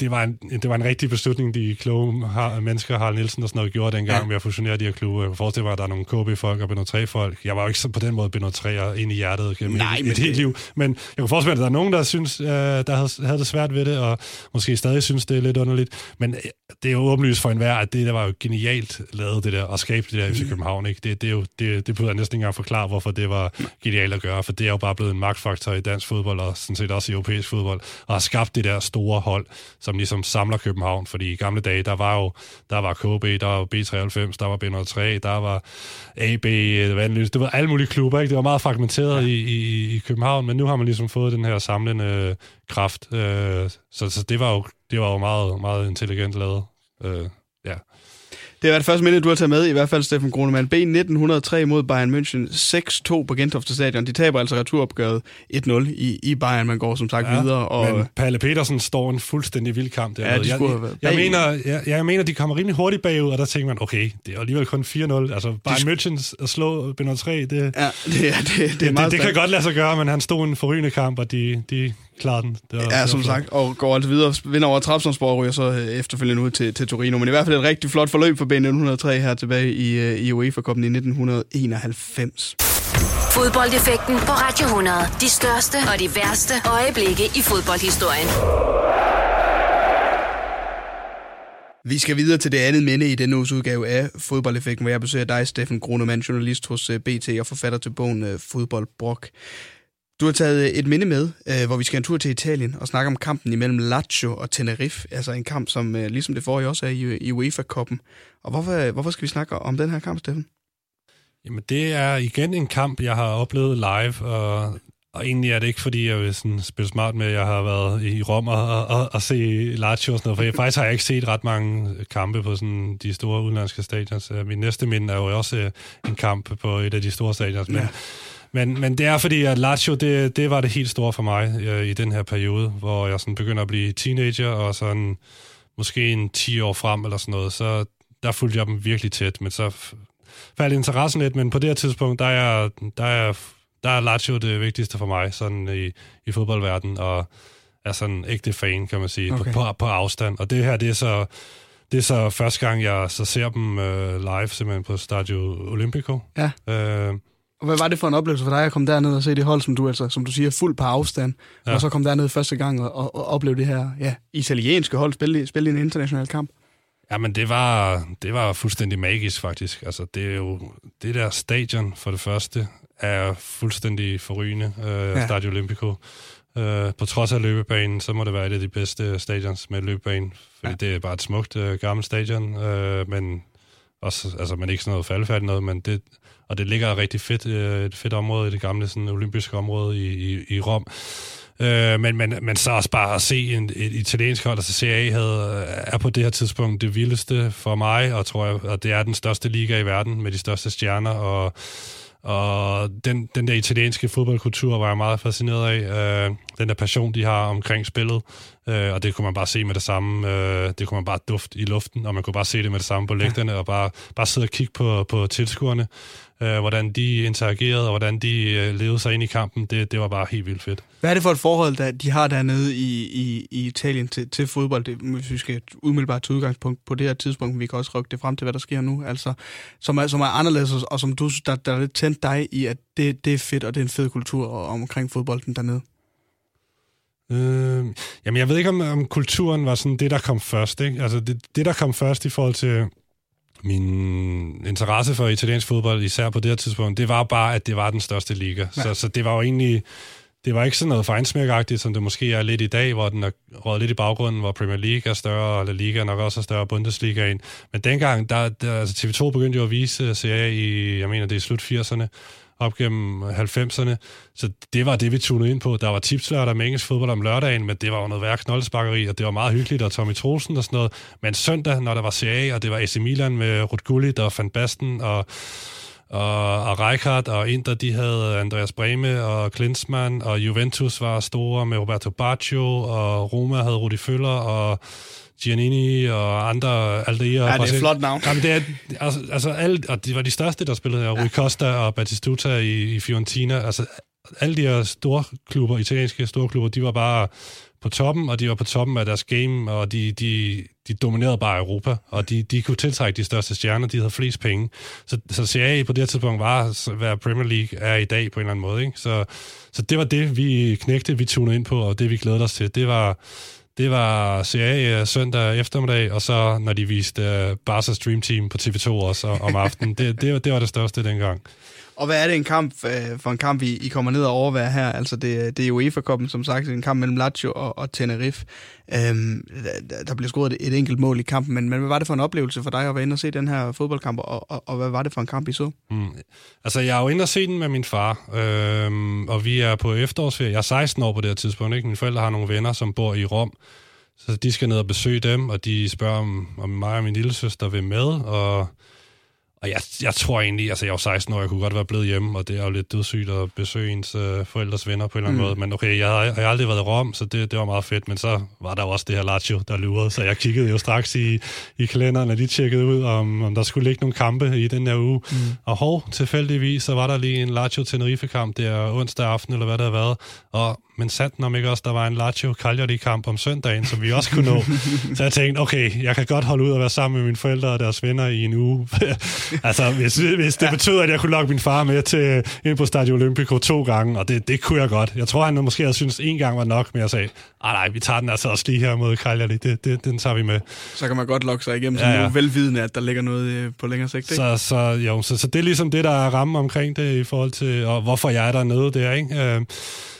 det var, en, det var en rigtig beslutning, de kloge har, mennesker, Harald Nielsen og sådan noget, gjorde dengang ja. med at fusionere de her klubber. Jeg kan forestille mig, at der er nogle KB-folk og Beno 3-folk. Jeg var jo ikke på den måde Beno 3 ind i hjertet gennem Nej, et, et helt liv. Men jeg kan forestille mig, at der er nogen, der synes, uh, der havde, havde det svært ved det, og måske stadig synes, det er lidt underligt. Men øh, det er jo åbenlyst for enhver, at det der var jo genialt lavet, det der, at skabe det der i mm. København. Ikke? Det, det, er jo, det, det burde jeg næsten ikke engang forklare, hvorfor det var genialt at gøre, for det er jo bare blevet en magtfaktor i dansk fodbold, og sådan set også i europæisk fodbold, og har skabt det der store hold, som ligesom samler København, fordi i gamle dage, der var jo der var KB, der var B93, der var B103, der var AB, Vandløs, det var alle mulige klubber, ikke? det var meget fragmenteret ja. i, i, i København, men nu har man ligesom fået den her samlende kraft, øh, så, så det var jo, det var jo meget, meget intelligent lavet. Øh. Det er det første minde, du har taget med, i hvert fald Steffen Grunemann. B1903 mod Bayern München, 6-2 på Gentofte Stadion. De taber altså returopgøret 1-0 i, i Bayern, man går som sagt ja, videre. Og... Men Palle Petersen står en fuldstændig vild kamp der. Ja, de jeg, jeg, jeg, mener, jeg, jeg mener, de kommer rimelig hurtigt bagud, og der tænker man, okay, det er alligevel kun 4-0. Altså Bayern de... München at slå B03, det, ja, det, er, det, det, det, det, det kan godt lade sig gøre, men han stod en forrygende kamp, og de, de klarer den. Det var, ja, det som flot. sagt, og går altså videre, vinder over Trabzonsborg og ryger så øh, efterfølgende ud til, til Torino. Men i hvert fald et rigtig flot forløb for B1903 her tilbage i, øh, i UEFA-koppen i 1991. Fodboldeffekten på Radio 100. De største og de værste øjeblikke i fodboldhistorien. Vi skal videre til det andet minde i denne uges udgave af Fodboldeffekten, hvor jeg besøger dig, Steffen Grunemann, journalist hos øh, BT og forfatter til bogen Fodboldbrok. Du har taget et minde med, øh, hvor vi skal en tur til Italien og snakke om kampen imellem Lazio og Tenerife. Altså en kamp, som øh, ligesom det forrige også er i, i UEFA-koppen. Og hvorfor, hvorfor skal vi snakke om den her kamp, Steffen? Jamen, det er igen en kamp, jeg har oplevet live, og, og egentlig er det ikke, fordi jeg vil sådan spille smart med, at jeg har været i Rom og, og, og se Lazio og sådan noget, for jeg, faktisk har jeg ikke set ret mange kampe på sådan de store udenlandske stadions. Min næste minde er jo også en kamp på et af de store stadions, men ja. Men, men det er fordi, at Lazio, det, det var det helt store for mig øh, i den her periode, hvor jeg sådan begynder at blive teenager, og sådan måske en 10 år frem eller sådan noget, så der fulgte jeg dem virkelig tæt, men så faldt interessen lidt, men på det her tidspunkt, der er, der er, der er Lazio det vigtigste for mig, sådan i, i fodboldverdenen, og er sådan ægte fan, kan man sige, okay. på, på, på afstand. Og det her, det er så, det er så første gang, jeg så ser dem øh, live, simpelthen på Stadio Olimpico. Ja. Øh, og hvad var det for en oplevelse for dig at komme derned og se det hold, som du altså, som du siger, fuld på afstand, ja. og så komme derned første gang og, og, og opleve det her ja, italienske hold spille, spille en international kamp? Jamen, det var, det var fuldstændig magisk, faktisk. Altså, det er jo... Det der stadion, for det første, er fuldstændig forrygende. Øh, ja. Stadio Olimpico. Øh, på trods af løbebanen, så må det være et af de bedste stadions med løbebane, fordi ja. det er bare et smukt øh, gammelt stadion, øh, men også, altså, men ikke sådan noget faldfærdigt noget, men det, og det ligger rigtig fedt, øh, et fedt område i det gamle sådan, olympiske område i, i, i Rom. Øh, men, men, men så også bare at se en, et italiensk hold, altså CA havde, øh, er på det her tidspunkt det vildeste for mig, og tror jeg, at det er den største liga i verden med de største stjerner, og og den, den der italienske fodboldkultur var jeg meget fascineret af. Øh, den der passion, de har omkring spillet. Øh, og det kunne man bare se med det samme. Øh, det kunne man bare dufte i luften, og man kunne bare se det med det samme på lægterne, og bare, bare sidde og kigge på, på tilskuerne øh, hvordan de interagerede, og hvordan de øh, levede sig ind i kampen, det, det var bare helt vildt fedt. Hvad er det for et forhold, der de har dernede i, i, i Italien til, til fodbold? Det, hvis vi skal umiddelbart til udgangspunkt på det her tidspunkt, vi kan også rykke det frem til, hvad der sker nu, altså, som, er, som er anderledes, og som du, der, der er lidt tændt dig i, at det, det er fedt, og det er en fed kultur omkring fodbolden dernede. Øh, jamen, jeg ved ikke, om, om kulturen var sådan det, der kom først. Ikke? Altså, det, det, der kom først i forhold til min interesse for italiensk fodbold, især på det her tidspunkt, det var bare, at det var den største liga. Ja. Så, så det var jo egentlig... Det var ikke sådan noget fejnsmærkagtigt, som det måske er lidt i dag, hvor den er råd lidt i baggrunden, hvor Premier League er større, og La Liga nok også er større, Bundesligaen. Men dengang, der, der altså TV2 begyndte jo at vise serie i, jeg mener, det er slut 80'erne, op gennem 90'erne. Så det var det, vi tunede ind på. Der var tipslørdag med engelsk fodbold om lørdagen, men det var jo noget værre knoldesbakkeri, og det var meget hyggeligt, og Tommy Trosen og sådan noget. Men søndag, når der var serie, og det var AC Milan med Ruud Gullit og Van Basten og og, og Rijkaard og Inter, de havde Andreas Breme og Klinsmann, og Juventus var store med Roberto Baggio, og Roma havde Rudi Føller, og Giannini og andre Aldeia. Ja, det er et flot navn. Jamen, det er, altså, altså alle, og de var de største, der spillede her. Ja. Rui Costa og Batistuta i, i Fiorentina. Altså, alle de her store klubber, italienske store klubber, de var bare på toppen, og de var på toppen af deres game, og de, de, de dominerede bare Europa, og de, de kunne tiltrække de største stjerner, de havde flest penge. Så, så Serie A på det her tidspunkt var, hvad Premier League er i dag på en eller anden måde. Ikke? Så, så det var det, vi knægte, vi tunede ind på, og det vi glædede os til. Det var, det var CA øh, søndag eftermiddag, og så når de viste øh, uh, Barca Stream Team på TV2 også om aftenen. det, det, det var det største dengang. Og hvad er det en kamp øh, for en kamp, I, I kommer ned og overvære her? Altså det, det er UEFA-koppen, som sagt, en kamp mellem Lazio og, og Tenerife. Øhm, der, der blev scoret et, et enkelt mål i kampen, men, men hvad var det for en oplevelse for dig at være inde og se den her fodboldkamp, og, og, og hvad var det for en kamp, I så? Mm. Altså, jeg er jo inde og se den med min far, øhm, og vi er på efterårsferie. Jeg er 16 år på det her tidspunkt, ikke? Mine forældre har nogle venner, som bor i Rom, så de skal ned og besøge dem, og de spørger, om, om mig og min lille søster vil med, og og jeg, jeg tror egentlig, altså jeg var 16 år, jeg kunne godt være blevet hjemme, og det er jo lidt dødssygt at besøge ens øh, forældres venner på en eller anden mm. måde. Men okay, jeg har, jeg har aldrig været i Rom, så det, det var meget fedt. Men så var der også det her Lazio, der lurede, så jeg kiggede jo straks i, i kalenderen, og de tjekkede ud, om, om der skulle ligge nogle kampe i den her uge. Mm. Og hov, tilfældigvis, så var der lige en Lazio-Tenerife-kamp der onsdag aften, eller hvad det har været. Og men sandt om ikke også, der var en Lazio Cagliari-kamp om søndagen, som vi også kunne nå. så jeg tænkte, okay, jeg kan godt holde ud og være sammen med mine forældre og deres venner i en uge. altså, hvis, hvis det betød, at jeg kunne lokke min far med til ind på Stadio Olimpico to gange, og det, det kunne jeg godt. Jeg tror, han måske havde syntes, en gang var nok, men jeg sagde, ah, nej, vi tager den altså også lige her mod Cagliari, det, det, den tager vi med. Så kan man godt lokke sig igennem, ja, ja. velvidende, at der ligger noget øh, på længere sigt, ikke? Så, så, jo, så, så det er ligesom det, der er ramme omkring det i forhold til, og hvorfor jeg er dernede der, ikke? Øh,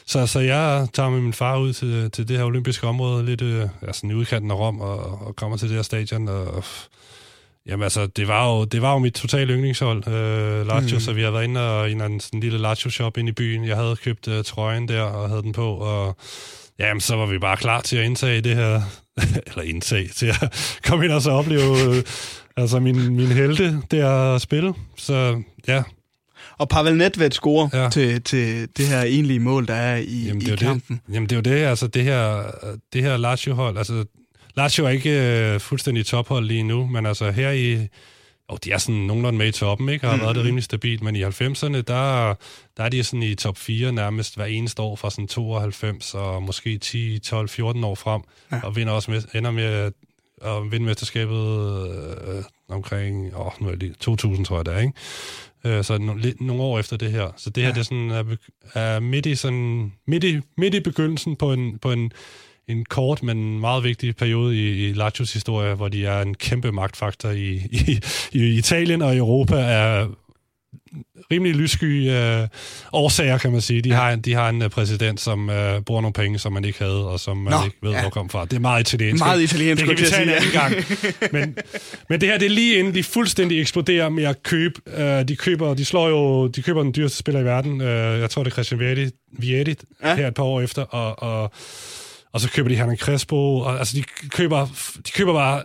så, så jeg tager med min far ud til, til det her olympiske område, lidt øh, altså, i udkanten af Rom, og, og kommer til det her stadion, og Jamen altså, det var jo, det var jo mit totale yndlingshold, øh, Lazio, mm. så vi har været inde og, i en, sådan en lille Lazio-shop inde i byen. Jeg havde købt øh, trøjen der og havde den på, og jamen, så var vi bare klar til at indtage det her, eller indtage, til at komme ind og så opleve øh, altså min, min helte der at spille. Så ja, og Pavel Nedved scorer ja. til, til det her egentlige mål, der er i, Jamen, det i kampen. Det. Jamen det er jo det, altså det her, det her Lazio-hold, altså Lazio er ikke uh, fuldstændig tophold lige nu, men altså her i, og de er sådan nogenlunde med i toppen, ikke? Har været det rimelig stabilt, men i 90'erne, der, der er de sådan i top 4 nærmest hver eneste år fra sådan 92 og måske 10, 12, 14 år frem, ja. og vinder også med, ender med at vinde mesterskabet øh, omkring, åh, nu er det 2000, tror jeg det er, ikke? Øh, så no, lidt, nogle år efter det her. Så det her ja. det er, sådan, er, er midt, i sådan, midt, i, midt i begyndelsen på en, på en, en kort, men meget vigtig periode i, i Lazios historie, hvor de er en kæmpe magtfaktor i, i, i Italien og Europa, er rimelig lyssky øh, årsager, kan man sige. De, ja. har, en, de har en uh, præsident, som øh, bruger nogle penge, som man ikke havde, og som man Nå, ikke ved, ja. hvor kom fra. Det er meget italiensk. Meget italiensk, Det kan vi tage en anden gang. Men, men det her, det er lige inden de fuldstændig eksploderer med at købe. Øh, de køber, de slår jo, de køber den dyreste spiller i verden. Øh, jeg tror, det er Christian Vietti, Vietti ja. her et par år efter, og, og, og så køber de Hernan Crespo, og altså de køber, de køber bare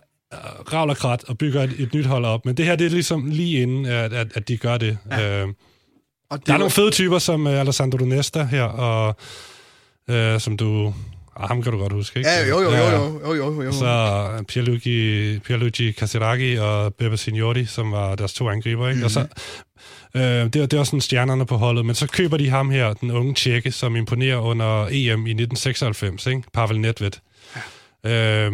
ravler krat og bygger et, et nyt hold op. Men det her, det er ligesom lige inden, at, at, at de gør det. Ja. Øh, og det der er var... nogle fede typer, som uh, Alessandro Nesta her, og uh, som du... Ah, ham kan du godt huske, ikke? Ja, jo, jo, jo, jo, jo, jo, jo. Så uh, Pierluigi, Pierluigi Casiraghi og Bebe Signori, som var deres to angriber, ikke? Mm-hmm. Og så, uh, det, det var sådan stjernerne på holdet, men så køber de ham her, den unge tjekke, som imponerer under EM i 1996, ikke? Pavel Nedved. Ja. Uh,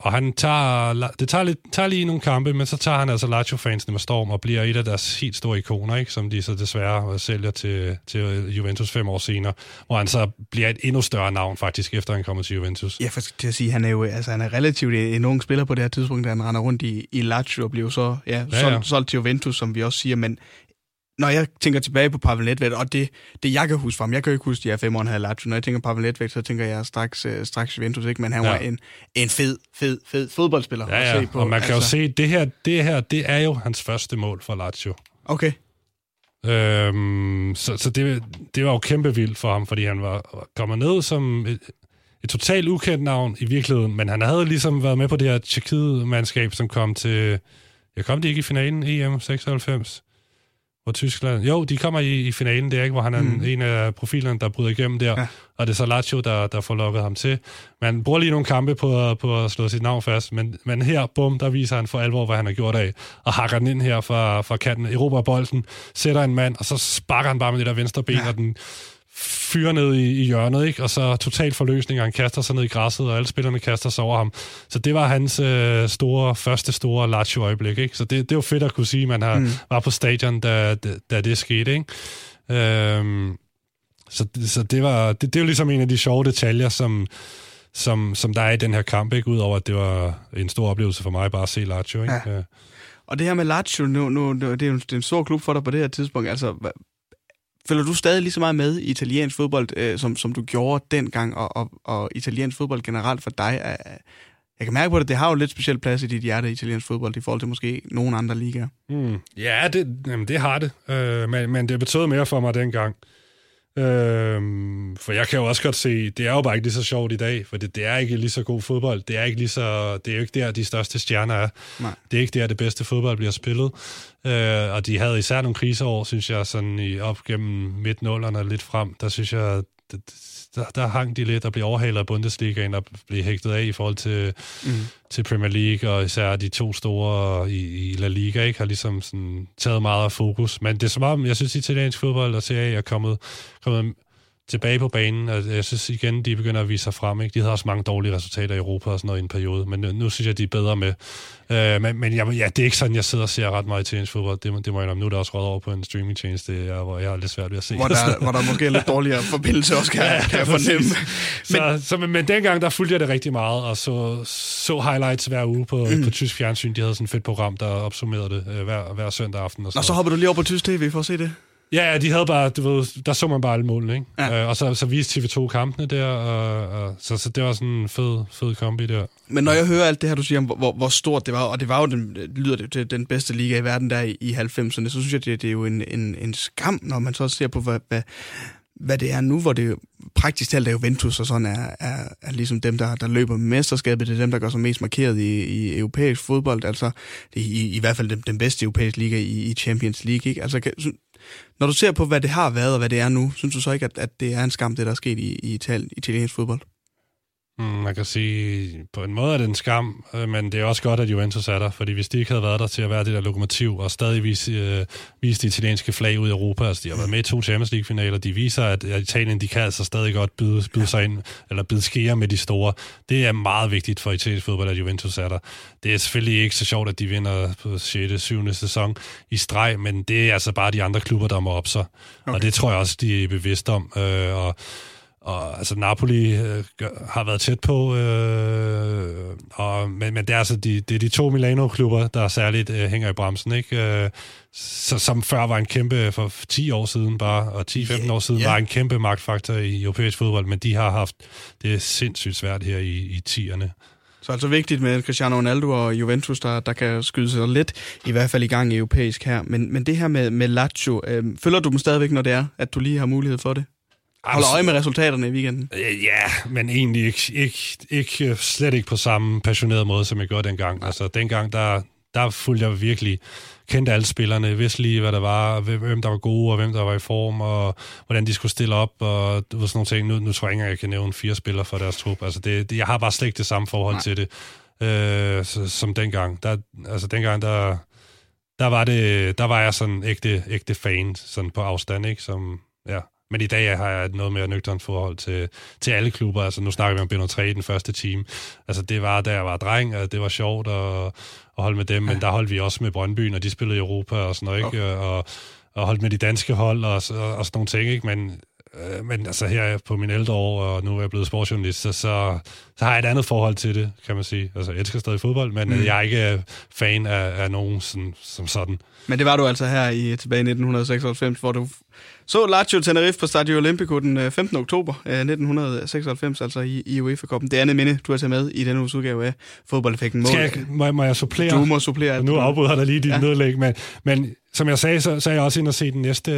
og han tager, det tager, lidt, tager lige nogle kampe, men så tager han altså Lazio-fansene med storm og bliver et af deres helt store ikoner, ikke? som de så desværre sælger til, til Juventus fem år senere, hvor han så bliver et endnu større navn faktisk, efter han kommer til Juventus. Ja, for til at sige, han er jo altså, han er relativt en ung spiller på det her tidspunkt, da han render rundt i, i Lazio og bliver så ja, ja, solgt, ja. solgt til Juventus, som vi også siger, men når jeg tænker tilbage på Pavel Nedved, og det, det jeg kan huske fra ham, jeg kan jo ikke huske de her fem år, han. Når jeg tænker Pavel Nedved, så tænker jeg straks, uh, straks Juventus, ikke? men han ja. var en, en fed, fed, fed fodboldspiller ja, ja. at se på. og man kan altså. jo se, det her, det her, det er jo hans første mål for Lazio. Okay. Øhm, så så det, det var jo kæmpe vildt for ham, fordi han var kommet ned som et, et totalt ukendt navn i virkeligheden, men han havde ligesom været med på det her Tjekkiet-mandskab, som kom til... Jeg kom de ikke i finalen EM 96? Hvor Tyskland... Jo, de kommer i, i finalen der, ikke, hvor han er mm. en af profilerne, der bryder igennem der, ja. og det er så Lazio, der, der får lukket ham til. Man bruger lige nogle kampe på, på at slå sit navn fast, men, men her, bum, der viser han for alvor, hvad han har gjort af, og hakker den ind her fra, fra kanten, erobrer bolden, sætter en mand, og så sparker han bare med det der venstre ben, ja. og den fyre ned i, i hjørnet, ikke? og så total forløsning, og han kaster sig ned i græsset, og alle spillerne kaster sig over ham. Så det var hans øh, store, første store Lazio-øjeblik. Ikke? Så det, det var fedt at kunne sige, at man har, mm. var på stadion, da, da, da det skete. Ikke? Øhm, så, så det var det, det er jo ligesom en af de sjove detaljer, som, som, som der er i den her kamp, ikke? udover at det var en stor oplevelse for mig bare at se Lazio. Ikke? Ja. Og det her med Lazio, nu, nu, det er jo en stor klub for dig på det her tidspunkt. Altså, Følger du stadig lige så meget med i italiensk fodbold, øh, som, som du gjorde dengang, og, og, og italiensk fodbold generelt for dig? Er, jeg kan mærke på det, det har jo lidt speciel plads i dit hjerte, italiensk fodbold, i forhold til måske nogen andre ligaer. Mm. Ja, det, jamen, det har det, øh, men, men det betød mere for mig dengang. Øhm, for jeg kan jo også godt se, det er jo bare ikke lige så sjovt i dag, for det, det er ikke lige så god fodbold. Det er, ikke lige så, det er jo ikke der, de største stjerner er. Nej. Det er ikke der, det bedste fodbold bliver spillet. Øh, og de havde især nogle kriseår, synes jeg, sådan i, op gennem midt lidt frem. Der synes jeg, det, der, der hang de lidt og blev overhalet af Bundesligaen og blev hægtet af i forhold til, mm. til Premier League, og især de to store i, i La Liga, ikke, har ligesom sådan taget meget af fokus. Men det er som om, jeg synes, italiensk fodbold og Serie A er kommet, kommet tilbage på banen, og jeg synes igen, de begynder at vise sig frem. Ikke? De havde også mange dårlige resultater i Europa og sådan noget i en periode, men nu, nu synes jeg, de er bedre med. Øh, men men jeg, ja, det er ikke sådan, jeg sidder og ser ret meget italiensk fodbold. Det, det må jeg Nu er der også råd over på en streamingtjeneste, hvor jeg har lidt svært ved at se. Hvor der, hvor der måske er lidt dårligere forbindelse også, kan, ja, kan jeg fornemme. men, så, så, men, men dengang, der fulgte jeg det rigtig meget, og så, så highlights hver uge på, mm. på tysk fjernsyn. De havde sådan et fedt program, der opsummerede det øh, hver, hver søndag aften. Og så, og så hopper du lige over på tysk tv for at se det? Ja, de havde bare, du ved, der så man bare alle målene, ikke? Ja. Øh, og så, så viste TV2 kampene der, og, og, så, så det var sådan en fed, fed kombi der. Men når jeg hører alt det her, du siger om, hvor, hvor stort det var, og det var jo den, lyder det, det, den bedste liga i verden der i, i 90'erne, så synes jeg, det, det er jo en, en, en skam, når man så ser på, hvad, hvad, hvad det er nu, hvor det praktisk talt er Juventus og sådan er, er, er ligesom dem, der, der løber med mesterskabet. Det er dem, der gør sig mest markeret i, i europæisk fodbold. Altså i, i hvert fald den, den bedste europæiske liga i, i Champions League. Ikke? Altså, kan, når du ser på, hvad det har været og hvad det er nu, synes du så ikke, at, at det er en skam, det der er sket i, i italiensk fodbold? Mm, man kan sige, på en måde er det en skam, øh, men det er også godt, at Juventus er der, fordi hvis de ikke havde været der til at være det der lokomotiv, og stadig vise, øh, vise de italienske flag ud i Europa, altså de har været med i to Champions League-finaler, de viser, at, Italien, de kan altså stadig godt byde, byde sig ind, eller byde skære med de store. Det er meget vigtigt for italiensk fodbold, at Juventus er der. Det er selvfølgelig ikke så sjovt, at de vinder på 6. 7. sæson i streg, men det er altså bare de andre klubber, der må op sig. Okay. Og det tror jeg også, de er bevidst om. Øh, og og altså Napoli øh, har været tæt på, øh, og, men, men det er altså de, det er de to Milano-klubber, der særligt øh, hænger i bremsen, ikke? Øh, så, som før var en kæmpe, for 10 år siden bare, og 10-15 yeah, år siden, yeah. var en kæmpe magtfaktor i europæisk fodbold, men de har haft det sindssygt svært her i, i 10'erne. Så altså vigtigt med Cristiano Ronaldo og Juventus, der, der kan skyde sig lidt, i hvert fald i gang i europæisk her. Men, men det her med, med Lazio, øh, følger du dem stadigvæk, når det er, at du lige har mulighed for det? Holder øje med resultaterne i weekenden. Øh, ja, men egentlig ikke, ikke, ikke, slet ikke på samme passionerede måde, som jeg gjorde dengang. Altså, dengang, der, der fulgte jeg virkelig, kendte alle spillerne, vidste lige, hvad der var, hvem der var gode, og hvem der var i form, og hvordan de skulle stille op, og sådan nogle ting. Nu, nu tror jeg ikke, jeg kan nævne fire spillere for deres trup. Altså, det, det, jeg har bare slet ikke det samme forhold Nej. til det, øh, som dengang. Der, altså, dengang, der, der var det, der var jeg sådan ægte, ægte fan, sådan på afstand, ikke? Som, Men i dag har jeg noget mere nøgternt forhold til, til alle klubber. Altså, nu snakker vi om Beno 3 i den første team. Altså, det var, da jeg var dreng, og det var sjovt at, at holde med dem, ja. men der holdt vi også med Brøndby, når de spillede i Europa og sådan noget, ikke? Okay. Og, og holdt med de danske hold og, og, og sådan nogle ting, ikke? Men Øh, men altså her på min ældre år, og nu er jeg blevet sportsjournalist, så, så, så har jeg et andet forhold til det, kan man sige. Altså, jeg elsker stadig fodbold, men mm. jeg er ikke fan af, af nogen sådan, som sådan. Men det var du altså her i tilbage i 1996, hvor du så Lazio Tenerife på Stadio Olimpico den 15. Øh, oktober 1996, øh, altså i, i UEFA-koppen. Det andet minde, du har taget med i denne uges udgave af fodboldeffekten. Skal jeg, må, må jeg supplere? Du må supplere. Nu afbryder jeg dig lige dit ja. nedlæg, men, men som jeg sagde, så, så er jeg også inde og se den næste,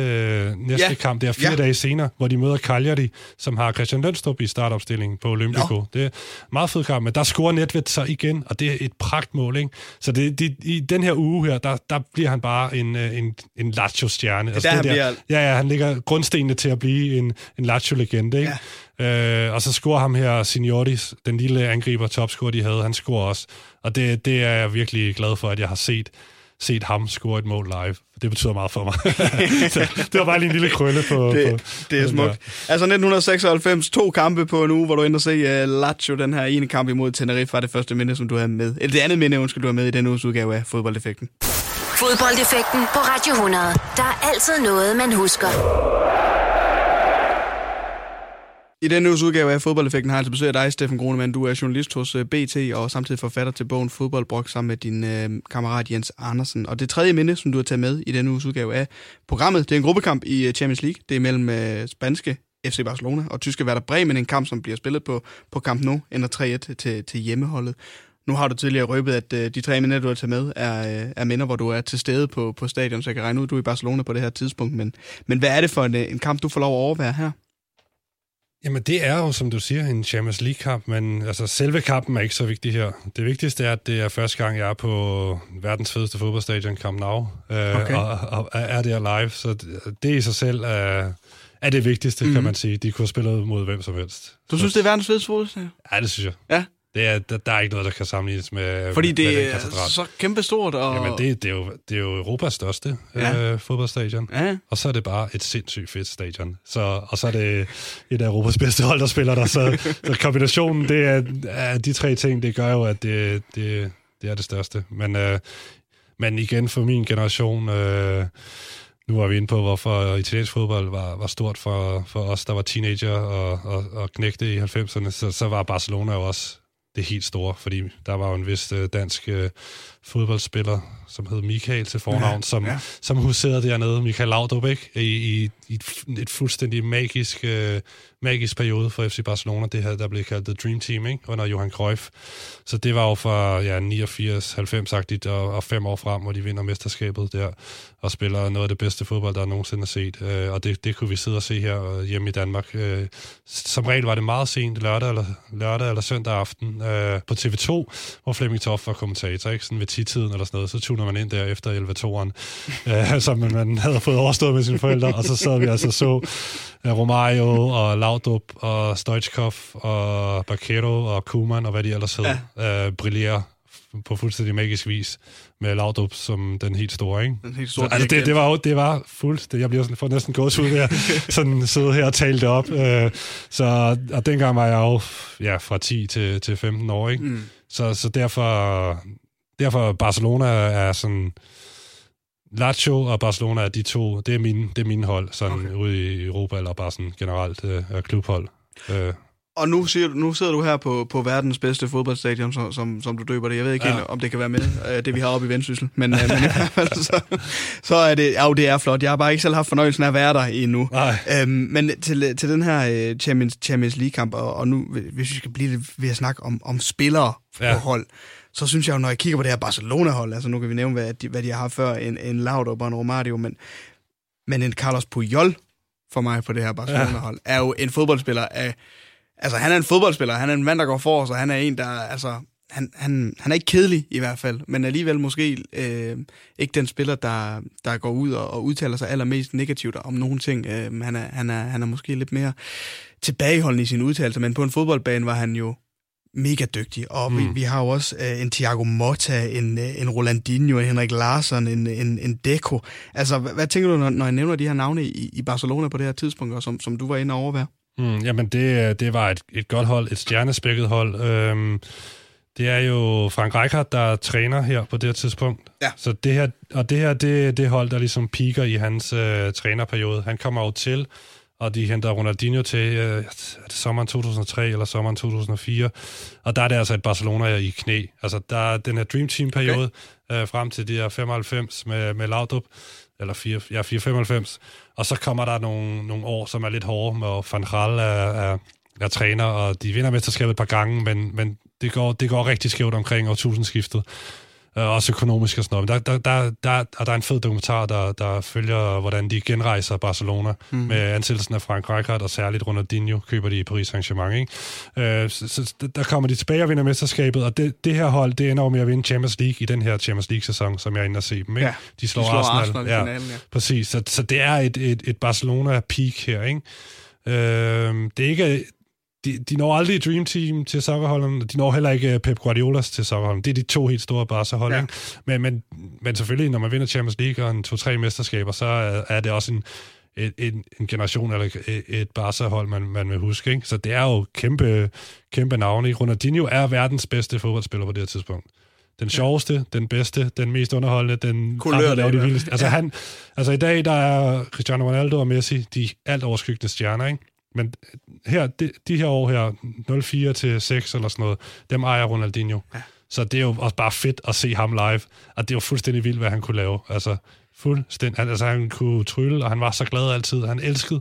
næste ja. kamp. Det er fire ja. dage senere, hvor de møder Cagliari, som har Christian Lønstrup i startopstillingen på Olympico. No. Det er meget fed kamp, men der scorer Netvet så igen, og det er et pragtmål. Ikke? Så det, det, i den her uge her, der, der bliver han bare en, øh, en, en Lazio-stjerne. Altså, det der, bliver... Ja, ja, han ligger grundstenene til at blive en, en Lazio-legende. Ikke? Ja. Øh, og så scorer ham her Signoris, den lille angriber topscorer, de havde, han scorer også. Og det, det er jeg virkelig glad for, at jeg har set set ham score et mål live. Det betyder meget for mig. det var bare lige en lille krølle på... Det, på, det er smukt. Altså 1996, to kampe på en uge, hvor du ender se uh, Lazio, den her ene kamp imod Tenerife, var det første minde, som du havde med. Eller det andet minde, undskyld, du har med i den uges udgave af Fodboldeffekten. Fodboldeffekten på Radio 100. Der er altid noget, man husker. I denne uges udgave af Fodboldeffekten har jeg altså besøg af dig, Steffen Grunemann. Du er journalist hos øh, BT og samtidig forfatter til bogen Fodboldbrok sammen med din øh, kammerat Jens Andersen. Og det tredje minde, som du har taget med i denne uges udgave af programmet, det er en gruppekamp i øh, Champions League. Det er mellem øh, spanske FC Barcelona og tyske Werder Bremen, en kamp, som bliver spillet på, på Camp Nou, ender 3-1 til, til hjemmeholdet. Nu har du tidligere røbet, at øh, de tre minder, du har taget med, er, øh, er minder, hvor du er til stede på, på stadion, så jeg kan regne ud, at du er i Barcelona på det her tidspunkt. Men, men hvad er det for en, øh, en kamp, du får lov at overvære her? Jamen det er jo, som du siger, en Champions League-kamp, men altså, selve kampen er ikke så vigtig her. Det vigtigste er, at det er første gang, jeg er på verdens fedeste fodboldstadion, Camp Nou, øh, okay. og, og er der live, så det, det i sig selv er, er det vigtigste, mm. kan mhm. man sige. De kunne have spillet mod hvem som helst. Du synes, det er verdens fedeste fodboldstadion? Ja, det synes jeg. Ja? Det er, der, der er ikke noget, der kan sammenlignes med Fordi det med er så kæmpestort. Og... Jamen, det, det, er jo, det er jo Europas største ja. øh, fodboldstadion. Ja. Og så er det bare et sindssygt fedt stadion. Så, og så er det et af Europas bedste hold, der spiller der. Så, så kombinationen det er, af de tre ting, det gør jo, at det, det, det er det største. Men, øh, men igen, for min generation... Øh, nu var vi inde på, hvorfor italiensk fodbold var, var stort for, for os, der var teenager og, og, og knægte i 90'erne, så, så var Barcelona jo også det helt store, fordi der var jo en vis øh, dansk øh, fodboldspiller, som hed Michael til fornavn, ja, som, ja. som huserede dernede, Michael Laudrup, ikke? I, i, i et, et fuldstændig magisk, øh, magisk periode for FC Barcelona, det her, der blev kaldt The Dream Team, ikke? under Johan Cruyff. Så det var jo fra ja, 89-90-agtigt og, og fem år frem, hvor de vinder mesterskabet der, og spiller noget af det bedste fodbold, der nogensinde er set. Øh, og det, det kunne vi sidde og se her øh, hjemme i Danmark. Øh, som regel var det meget sent, lørdag eller, lørdag eller søndag aften, øh, på TV2, hvor Flemming Toff var kommentator, ikke? Sådan ved 10-tiden eller sådan noget, så tuner man ind der efter 11-2'eren, øh, som man havde fået overstået med sine forældre, og så sad vi altså så uh, Romario og Laudrup og Stoichkov og Bakero og Kuman og hvad de ellers hed, ja. uh, brillere på fuldstændig magisk vis med Laudrup som den helt store, ikke? Den helt store så, altså, det, det, var, det var fuldt. Det, jeg bliver sådan, for næsten gås ud ved at sådan sidde her og tale det op. Uh, så, og dengang var jeg jo ja, fra 10 til, til 15 år, ikke? Mm. Så, så derfor, derfor Barcelona er sådan... Lazio og Barcelona er de to, det er mine, det er mine hold, sådan okay. ude i Europa, eller bare sådan generelt øh, klubhold. Øh. Og nu, siger du, nu sidder du her på, på verdens bedste fodboldstadion, som, som, som du døber det. Jeg ved ikke ja. helt, om det kan være med, øh, det vi har oppe i Vendsyssel. Men, øh, men i hvert fald, så, så er det, ja, det er flot. Jeg har bare ikke selv haft fornøjelsen af at være der endnu. Øhm, men til, til den her uh, Champions, Champions League-kamp, og, og nu, hvis vi skal blive lidt ved at snakke om, om spillere ja. på hold, så synes jeg jo, når jeg kigger på det her Barcelona-hold, altså nu kan vi nævne, hvad de, hvad de har haft før, en, en Laudrup og en Romario, men, men en Carlos Puyol for mig på det her Barcelona-hold, ja. er jo en fodboldspiller af... Altså, han er en fodboldspiller, han er en mand, der går for os, og han er en, der... Altså, han, han, han er ikke kedelig i hvert fald, men alligevel måske øh, ikke den spiller, der, der går ud og, og udtaler sig allermest negativt om nogle ting. Øh, han, er, han, er, han er måske lidt mere tilbageholdende i sine udtalelser, men på en fodboldbane var han jo mega dygtig. Og mm. vi, vi har jo også uh, en Thiago Motta, en, uh, en Rolandinho, en Henrik Larsson, en, en, en Deco. Altså, hvad, hvad tænker du, når, når jeg nævner de her navne i, i Barcelona på det her tidspunkt, og som, som du var inde og overvære? Mm, jamen, det, det var et, et godt hold, et stjernespækket hold. Øhm, det er jo Frank Rijkaard, der træner her på det her tidspunkt. Ja. Så det her, og det her, det, det hold, der ligesom piker i hans øh, trænerperiode. Han kommer jo til, og de henter Ronaldinho til øh, er det sommeren 2003 eller sommeren 2004. Og der er det altså et Barcelona i knæ. Altså, der er den her Dream Team-periode okay. øh, frem til de her 95 med, med Laudrup, eller 4, ja, 495. Og så kommer der nogle, nogle år, som er lidt hårde, hvor Van Gaal er, er, er træner, og de vinder mesterskabet et par gange, men, men det, går, det går rigtig skævt omkring årtusindskiftet. Uh, også økonomisk og sådan noget. Men der, der, der, der, og der er en fed dokumentar, der, der følger, hvordan de genrejser Barcelona mm. med ansættelsen af Frank Rijkaard, og særligt Ronaldinho køber de i Paris Saint-Germain. Ikke? Uh, så, så, der kommer de tilbage og vinder mesterskabet, og det, det her hold, det ender med at vinde Champions League i den her Champions League-sæson, som jeg er inde og se dem. Ikke? Ja, de slår, de slår Arsenal. Arsenal i ja, finalen, ja. Præcis, så, så det er et, et, et Barcelona-peak her. Ikke? Uh, det er ikke de, de når aldrig Dream Team til sokkerholderne, de når heller ikke Pep Guardiolas til sokkerholderne. Det er de to helt store Barca-hold. Ja. Men, men, men selvfølgelig, når man vinder Champions League og en to-tre mesterskaber, så er, er det også en, en, en, en generation eller et, et Barca-hold, man, man vil huske. Ikke? Så det er jo kæmpe, kæmpe navne. Ronaldinho er verdens bedste fodboldspiller på det her tidspunkt. Den sjoveste, den bedste, den mest underholdende, den Kulør, det, det vildeste. Altså, han, altså i dag, der er Cristiano Ronaldo og Messi de alt overskyggende stjerner, ikke? Men her, de, de her år her, 04 til 6 eller sådan noget, dem ejer Ronaldinho. Ja. Så det er jo også bare fedt at se ham live. Og det er jo fuldstændig vildt, hvad han kunne lave. Altså, fuldstændig. Han, altså, han kunne trylle, og han var så glad altid. Han elskede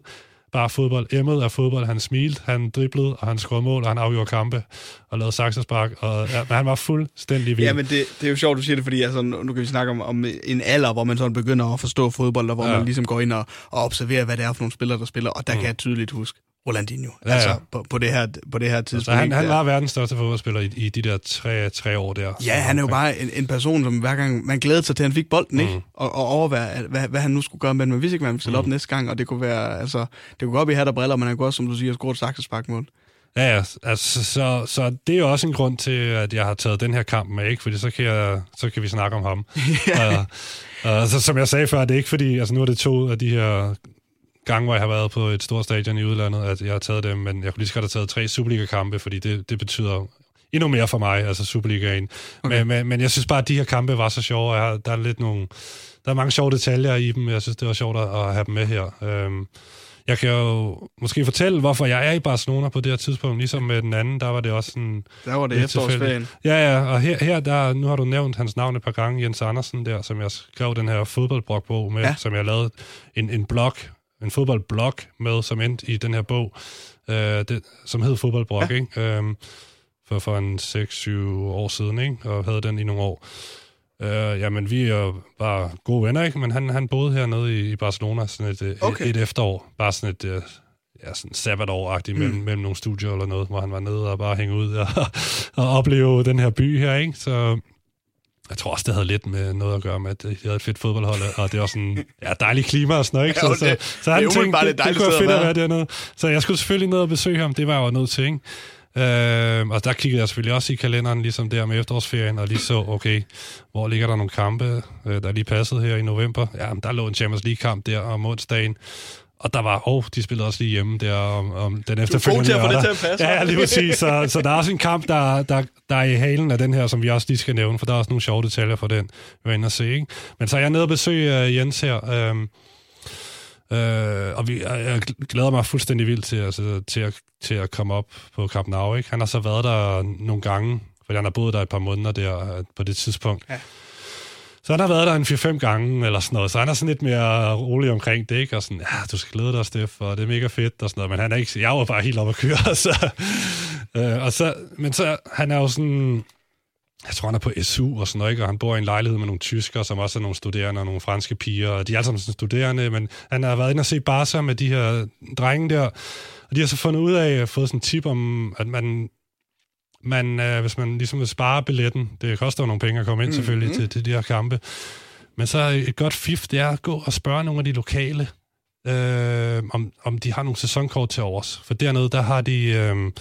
bare fodbold. Emmet af fodbold. Han smilte, han driblede, og han scorede mål, og han afgjorde kampe og lavede saksespark. Og, ja, men han var fuldstændig vild. Ja, men det, det er jo sjovt, du siger det, fordi altså, nu kan vi snakke om, om en alder, hvor man sådan begynder at forstå fodbold, og hvor ja. man ligesom går ind og, og observerer, hvad det er for nogle spillere, der spiller. Og der mm. kan jeg tydeligt huske, Rolandinho, ja, altså på, på, det her, på det her tidspunkt. Altså, han, han var verdens største fodboldspiller i, i de der tre, tre år der. Ja, han er jo bare en, en person, som hver gang man glæder sig til, at han fik bolden, mm. ikke? Og, og overvære, hvad, hvad han nu skulle gøre, men man vidste ikke, hvad han ville stille mm. op næste gang, og det kunne være, altså, det kunne godt blive hat og briller, men han kunne også, som du siger, score et saksesparkmål. Ja, ja, altså, så, så det er jo også en grund til, at jeg har taget den her kamp med, ikke? Fordi så kan, jeg, så kan vi snakke om ham. og, og, så, som jeg sagde før, det er ikke fordi, altså nu er det to af de her gange, hvor jeg har været på et stort stadion i udlandet, at jeg har taget dem, men jeg kunne lige så godt have taget tre Superliga-kampe, fordi det, det betyder endnu mere for mig, altså Superligaen. Okay. Men, men, men jeg synes bare, at de her kampe var så sjove, og jeg, der er lidt nogle, der er mange sjove detaljer i dem, jeg synes, det var sjovt at have dem med her. Øhm, jeg kan jo måske fortælle, hvorfor jeg er i Barcelona på det her tidspunkt, ligesom med den anden, der var det også sådan... Der var det efterårsferien. Ja, ja, og her, her der, nu har du nævnt hans navn et par gange, Jens Andersen der, som jeg skrev den her fodboldbrokbog med, ja. som jeg lavede en, en blog en fodboldblog med, som endte i den her bog, øh, det, som hed Fodboldblog, ja. ikke? Øhm, for, for en 6-7 år siden, ikke? og havde den i nogle år. Øh, jamen, vi er bare gode venner, ikke? men han, han boede hernede i, i Barcelona sådan et, okay. et, et efterår, bare sådan et øh, ja, sådan sabbatår-agtigt mm. mellem, mellem nogle studier eller noget, hvor han var nede og bare hænge ud og, og opleve den her by her, ikke? Så jeg tror også, det havde lidt med noget at gøre med, at de havde et fedt fodboldhold, og det var sådan, ja, dejlig klima og sådan noget, ikke? Så, så, så, så han tænkte, det, det, det kunne være fedt at være dernede. Så jeg skulle selvfølgelig ned og besøge ham, det var jeg jo nødt til, ikke? Øh, og der kiggede jeg selvfølgelig også i kalenderen, ligesom der med efterårsferien, og lige så, okay, hvor ligger der nogle kampe, øh, der lige passede her i november? Ja, der lå en Champions League-kamp der om onsdagen, og der var, oh, de spillede også lige hjemme der om, om den efterfølgende. Du er god til at få det til at passe. Ja, lige præcis. Så, så der er også en kamp, der, der, der er i halen af den her, som vi også lige skal nævne, for der er også nogle sjove detaljer for den, vi var inde og se. Ikke? Men så er jeg nede og besøge uh, Jens her, øhm, øh, og vi, jeg, jeg glæder mig fuldstændig vildt til, altså, til, at, til at komme op på Camp Nou. Ikke? Han har så været der nogle gange, for han har boet der et par måneder der øh, på det tidspunkt. Ja. Så han har været der en 4-5 gange, eller sådan noget, så han er sådan lidt mere rolig omkring det, ikke? Og sådan, ja, du skal glæde dig, Steff, og det er mega fedt, og sådan noget, men han er ikke, jeg var bare helt oppe at køre, så, øh, og så, men så, han er jo sådan, jeg tror, han er på SU og sådan noget, ikke? og han bor i en lejlighed med nogle tyskere, som også er nogle studerende og nogle franske piger, og de er alle sammen sådan studerende, men han har været inde og se Barca med de her drenge der, og de har så fundet ud af, at fået sådan en tip om, at man man, øh, hvis man ligesom vil spare billetten, det koster jo nogle penge at komme ind selvfølgelig mm-hmm. til, til de her kampe, men så et godt fif, det er at gå og spørge nogle af de lokale, øh, om, om de har nogle sæsonkort til overs. For dernede, der har de, øh,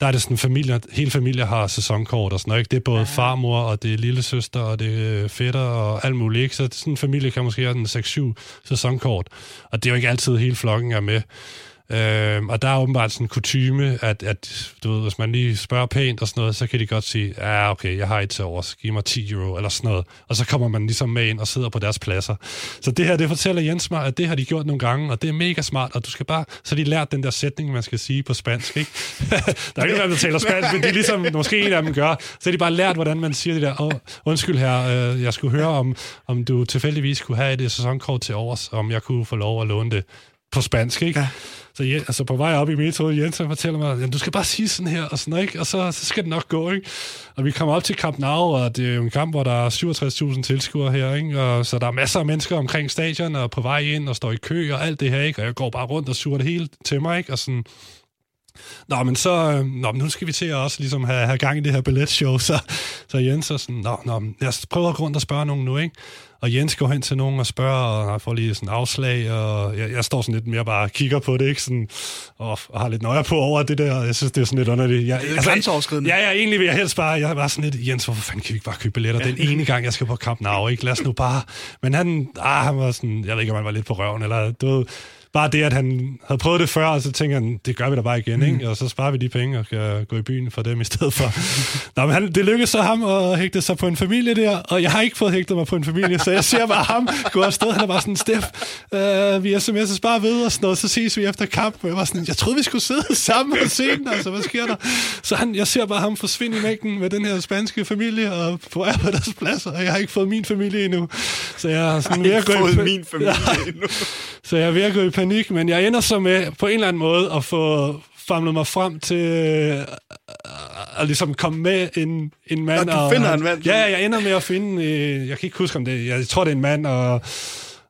der er det sådan, familie, hele familien har sæsonkort og sådan noget. Ikke? Det er både ja. farmor, og det er lille søster, og det er fætter, og alt muligt. Ikke? Så sådan en familie kan måske have en 6-7 sæsonkort. Og det er jo ikke altid hele flokken er med. Øh, og der er åbenbart sådan en kutyme, at, at du ved, hvis man lige spørger pænt og sådan noget, så kan de godt sige, ja, okay, jeg har et til over, giv mig 10 euro eller sådan noget. Og så kommer man ligesom med ind og sidder på deres pladser. Så det her, det fortæller Jens mig, at det har de gjort nogle gange, og det er mega smart, og du skal bare, så de lært den der sætning, man skal sige på spansk, ikke? der er ikke nogen, der taler spansk, men de ligesom, måske en af dem gør, så har de bare lært, hvordan man siger det der, oh, undskyld her, øh, jeg skulle høre, om, om du tilfældigvis kunne have et sæsonkort til overs, om jeg kunne få lov at låne det på spansk, ikke? Ja. Så ja, altså på vej op i metroet, Jens han fortæller mig, du skal bare sige sådan her, og sådan ikke? og så, så skal det nok gå. Ikke? Og vi kommer op til Camp Nou, og det er jo en kamp, hvor der er 67.000 tilskuere her, ikke? Og, så der er masser af mennesker omkring stadion, og på vej ind, og står i kø, og alt det her, ikke? og jeg går bare rundt og suger det hele til mig, ikke? og sådan... Nå, men så, øh, nå, men nu skal vi til at også ligesom have, have gang i det her billetshow, så, så Jens er sådan, nå, nå, jeg prøver at gå rundt og spørge nogen nu, ikke? Og Jens går hen til nogen og spørger, og jeg får lige sådan afslag, og jeg, jeg står sådan lidt mere bare og kigger på det, ikke? Sådan, og, og har lidt nøje på over det der. Jeg synes, det er sådan lidt underligt. Jeg, det er altså, Ja, ja, egentlig vil jeg helst bare, jeg var sådan lidt, Jens, hvorfor fanden kan vi ikke bare købe billetter? Ja. Den ene gang, jeg skal på Camp Nou, ikke? Lad os nu bare... Men han, ah, han var sådan, jeg ved ikke, om han var lidt på røven, eller du ved, bare det, at han havde prøvet det før, og så tænker han, det gør vi da bare igen, mm. ikke? og så sparer vi de penge og kan gå i byen for dem i stedet for. Nå, men han, det lykkedes så ham at hægte sig på en familie der, og jeg har ikke fået hægtet mig på en familie, så jeg ser bare ham gå afsted. Han er bare sådan, Steff, øh, vi sms'es bare ved og sådan noget, så ses vi efter kamp. Jeg var sådan, jeg troede, vi skulle sidde sammen og se den, altså, hvad sker der? Så han, jeg ser bare ham forsvinde i mængden med den her spanske familie, og på på deres pladser, og jeg har ikke fået min familie endnu. Så jeg har sådan jeg har ikke fået min familie endnu. så jeg er ved at gå i panik, men jeg ender så med på en eller anden måde at få famlet mig frem til øh, at ligesom komme med en, en mand. Nå, du finder og, en mand? Ja, jeg ender med at finde, øh, jeg kan ikke huske om det, jeg tror det er en mand, og,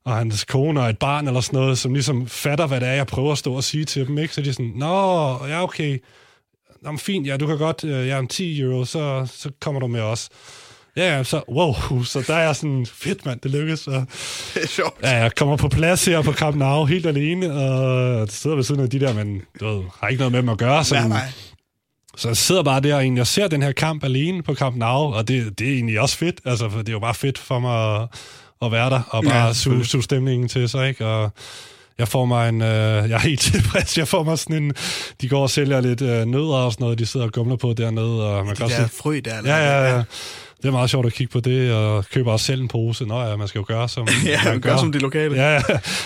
og hans kone og et barn eller sådan noget, som ligesom fatter, hvad det er, jeg prøver at stå og sige til dem, ikke? Så de er sådan, nå, ja, okay, Nå, fint, ja, du kan godt, øh, ja, om 10 euro, så, så kommer du med os. Ja, ja, så, wow, så der er sådan, fedt mand, det lykkes. Og, det er sjovt. Ja, jeg kommer på plads her på Camp Nou, helt alene, og sidder ved siden af de der, men du ved, har ikke noget med dem at gøre. Så, nej, nej. Så jeg sidder bare der og egentlig, ser den her kamp alene på Camp Nou, og det, det er egentlig også fedt. Altså, for det er jo bare fedt for mig at, at være der, og bare ja, suge, suge stemningen til sig, ikke? Og, jeg får mig en, øh, jeg er helt tilfreds, jeg får mig sådan en, de går og sælger lidt øh, nødder og sådan noget, de sidder og gumler på dernede. Og man de kan der også, frø der. Ja, ja, ja det er meget sjovt at kigge på det, og køber også selv en pose. Nå ja, man skal jo gøre som ja, man gør. som de lokale. Ja, ja.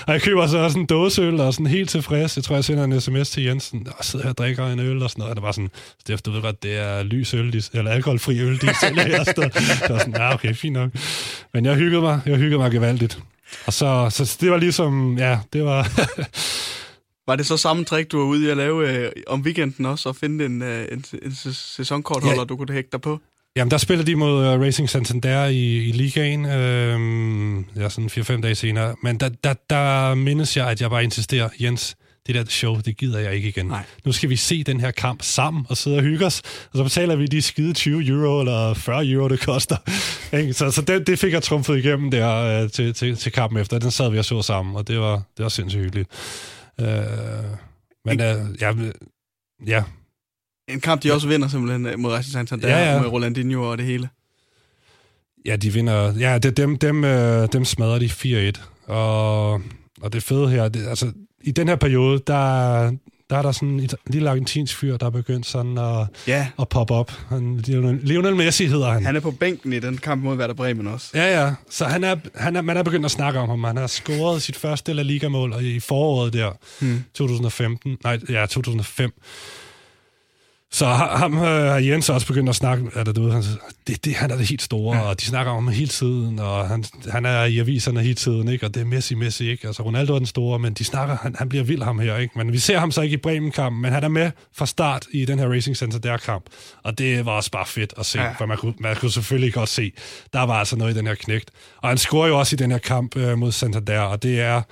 Og jeg køber så også en dåseøl, og sådan helt tilfreds. Jeg tror, jeg sender en sms til Jensen, og sidder her og drikker en øl og sådan noget. Og det var sådan, Steff, du ved godt, det er lys øl, de, eller alkoholfri øl, de sælger her. Så det var sådan, ja, okay, fint nok. Men jeg hyggede mig, jeg hyggede mig gevaldigt. Og så, så det var ligesom, ja, det var... Var det så samme trick, du var ude i at lave øh, om weekenden også, og finde en, øh, en, en sæsonkortholder, ja. du kunne hægte dig på? Jamen, der spiller de mod uh, Racing Santander i, i ligaen, øh, ja, sådan 4-5 dage senere. Men der, der, der mindes jeg, at jeg bare insisterer, Jens, det der show, det gider jeg ikke igen. Nej. Nu skal vi se den her kamp sammen og sidde og hygge os, og så betaler vi de skide 20 euro eller 40 euro, det koster. så så det, det fik jeg trumfet igennem der uh, til, til, til kampen efter. Den sad vi og så sammen, og det var, det var sindssygt hyggeligt. Uh, men uh, ja, ja, en kamp, de også vinder simpelthen øh, mod Racing Santander, ja, ja. med Rolandinho og det hele. Ja, de vinder. Ja, det, dem, dem, øh, dem smadrer de 4-1. Og, og det fede her, det, altså, i den her periode, der, der er der sådan en lille argentinsk fyr, der er begyndt sådan at, ja. at poppe op. Han, Lionel Messi hedder han. Han er på bænken i den kamp mod Werder Bremen også. Ja, ja. Så han er, han er, man er begyndt at snakke om ham. Han har scoret sit første La Liga-mål i foråret der, hmm. 2015. Nej, ja, 2005. Så ham har øh, Jens også begyndt at snakke, det, du ved, han, det, det, han er det helt store, ja. og de snakker om ham hele tiden, og han, han er i aviserne hele tiden, ikke? og det er Messi, Messi, ikke? Altså Ronaldo er den store, men de snakker, han, han bliver vild ham her, ikke? Men vi ser ham så ikke i Bremen-kampen, men han er med fra start i den her Racing Center der kamp, og det var også bare fedt at se, ja. for man kunne, man kunne selvfølgelig godt se, der var altså noget i den her knægt. Og han scorer jo også i den her kamp øh, mod Santander, og det er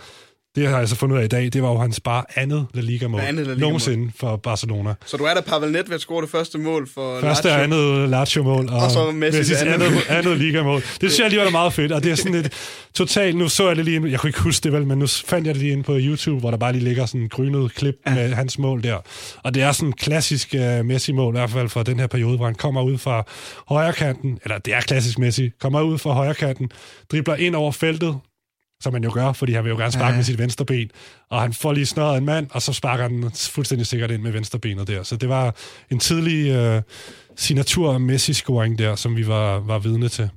det har jeg så fundet ud af i dag, det var jo hans bare andet La Liga-mål. Andet La Liga-mål. Nogensinde for Barcelona. Så du er der Pavel Nedved scorer det første mål for Første og andet Lazio-mål, og, Og så Messis Messis andet. andet, andet Liga-mål. Det synes jeg lige var da meget fedt, og det er sådan et totalt, nu så jeg det lige, jeg kunne ikke huske det vel, men nu fandt jeg det lige inde på YouTube, hvor der bare lige ligger sådan en grynet klip med hans mål der. Og det er sådan en klassisk uh, Messi-mål, i hvert fald for den her periode, hvor han kommer ud fra højre kanten, eller det er klassisk Messi, kommer ud fra højre kanten, dribler ind over feltet, som man jo gør, fordi han vil jo gerne sparke Ja. med sit venstre ben. Og han får lige snøret en mand, og så sparker han fuldstændig sikkert ind med venstre benet der. Så det var en tidlig øh, signatur Messi-scoring der, som vi var, var vidne til.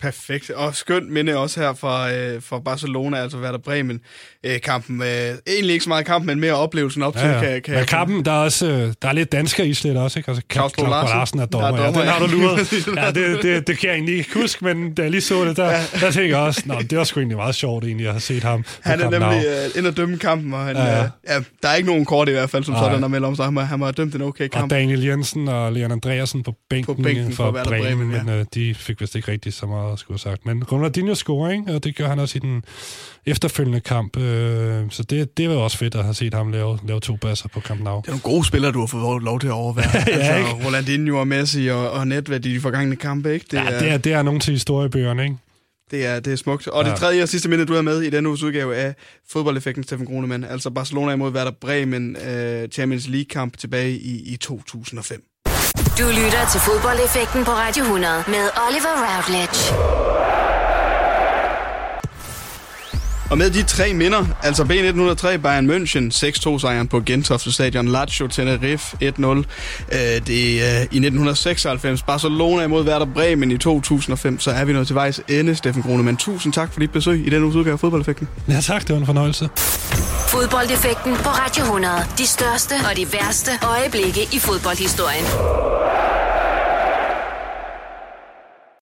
Perfekt. Og skønt minde også her fra, øh, fra Barcelona, altså Werder Bremen øh, kampen. Øh, egentlig ikke så meget kampen, men mere oplevelsen op til. Ja, ja. Kan, kan Men kampen, der er, også, øh, der er lidt dansker i slet også, ikke? Altså, Claus Bo Larsen. Larsen er Der er dommer. Ja, dommer, den har ja. du luret. Ja, det, det, det kan jeg egentlig ikke huske, men da jeg lige så det, der, der tænkte jeg også, Nå, det var sgu egentlig meget sjovt egentlig at have set ham. Han er nemlig øh, ind og dømme kampen, og han, Ja, ja, ja. ja. Øh, ja, der er ikke nogen kort i hvert fald, som Nej. sådan, der melder om sig. Han, han har dømt en okay Og kamp. Daniel Jensen og Leon Andreasen på bænken, På bænken for for Bremen, Bremen, ja. men øh, de fik vist ikke rigtig så meget at skulle have sagt. Men Ronaldinho scorer, ikke? og det gør han også i den efterfølgende kamp. Øh, så det, det var også fedt at have set ham lave, lave to basser på Camp Nou. Det er nogle gode spillere, du har fået lov til at overvære. Ja, altså, ikke? Rolandinho og Messi og, og Nedved i de forgangne kampe, ikke? Det, Det ja, det er, det er nogen til historiebøgerne, ikke? Det er, det er smukt. Og ja. Det tredje og sidste minde, du er med i denne uges udgave af fodboldeffekten, Steffen Grunemann. Altså Barcelona imod Werder Bremen uh, Champions League-kamp tilbage i, i 2005. Du lytter til fodboldeffekten på Radio 100 med Oliver Routledge. Og med de tre minder, altså B1903 Bayern München, 6-2 sejren på Gentofte Stadion, Lazio Tenerife 1-0, øh, det er øh, i 1996 Barcelona imod Werder Bremen i 2005, så er vi nået til vejs ende, Steffen Grunemann. Tusind tak for dit besøg i denne uges udgave af Fodboldeffekten. Ja tak, det var en fornøjelse. Fodboldeffekten på Radio 100. De største og de værste øjeblikke i fodboldhistorien.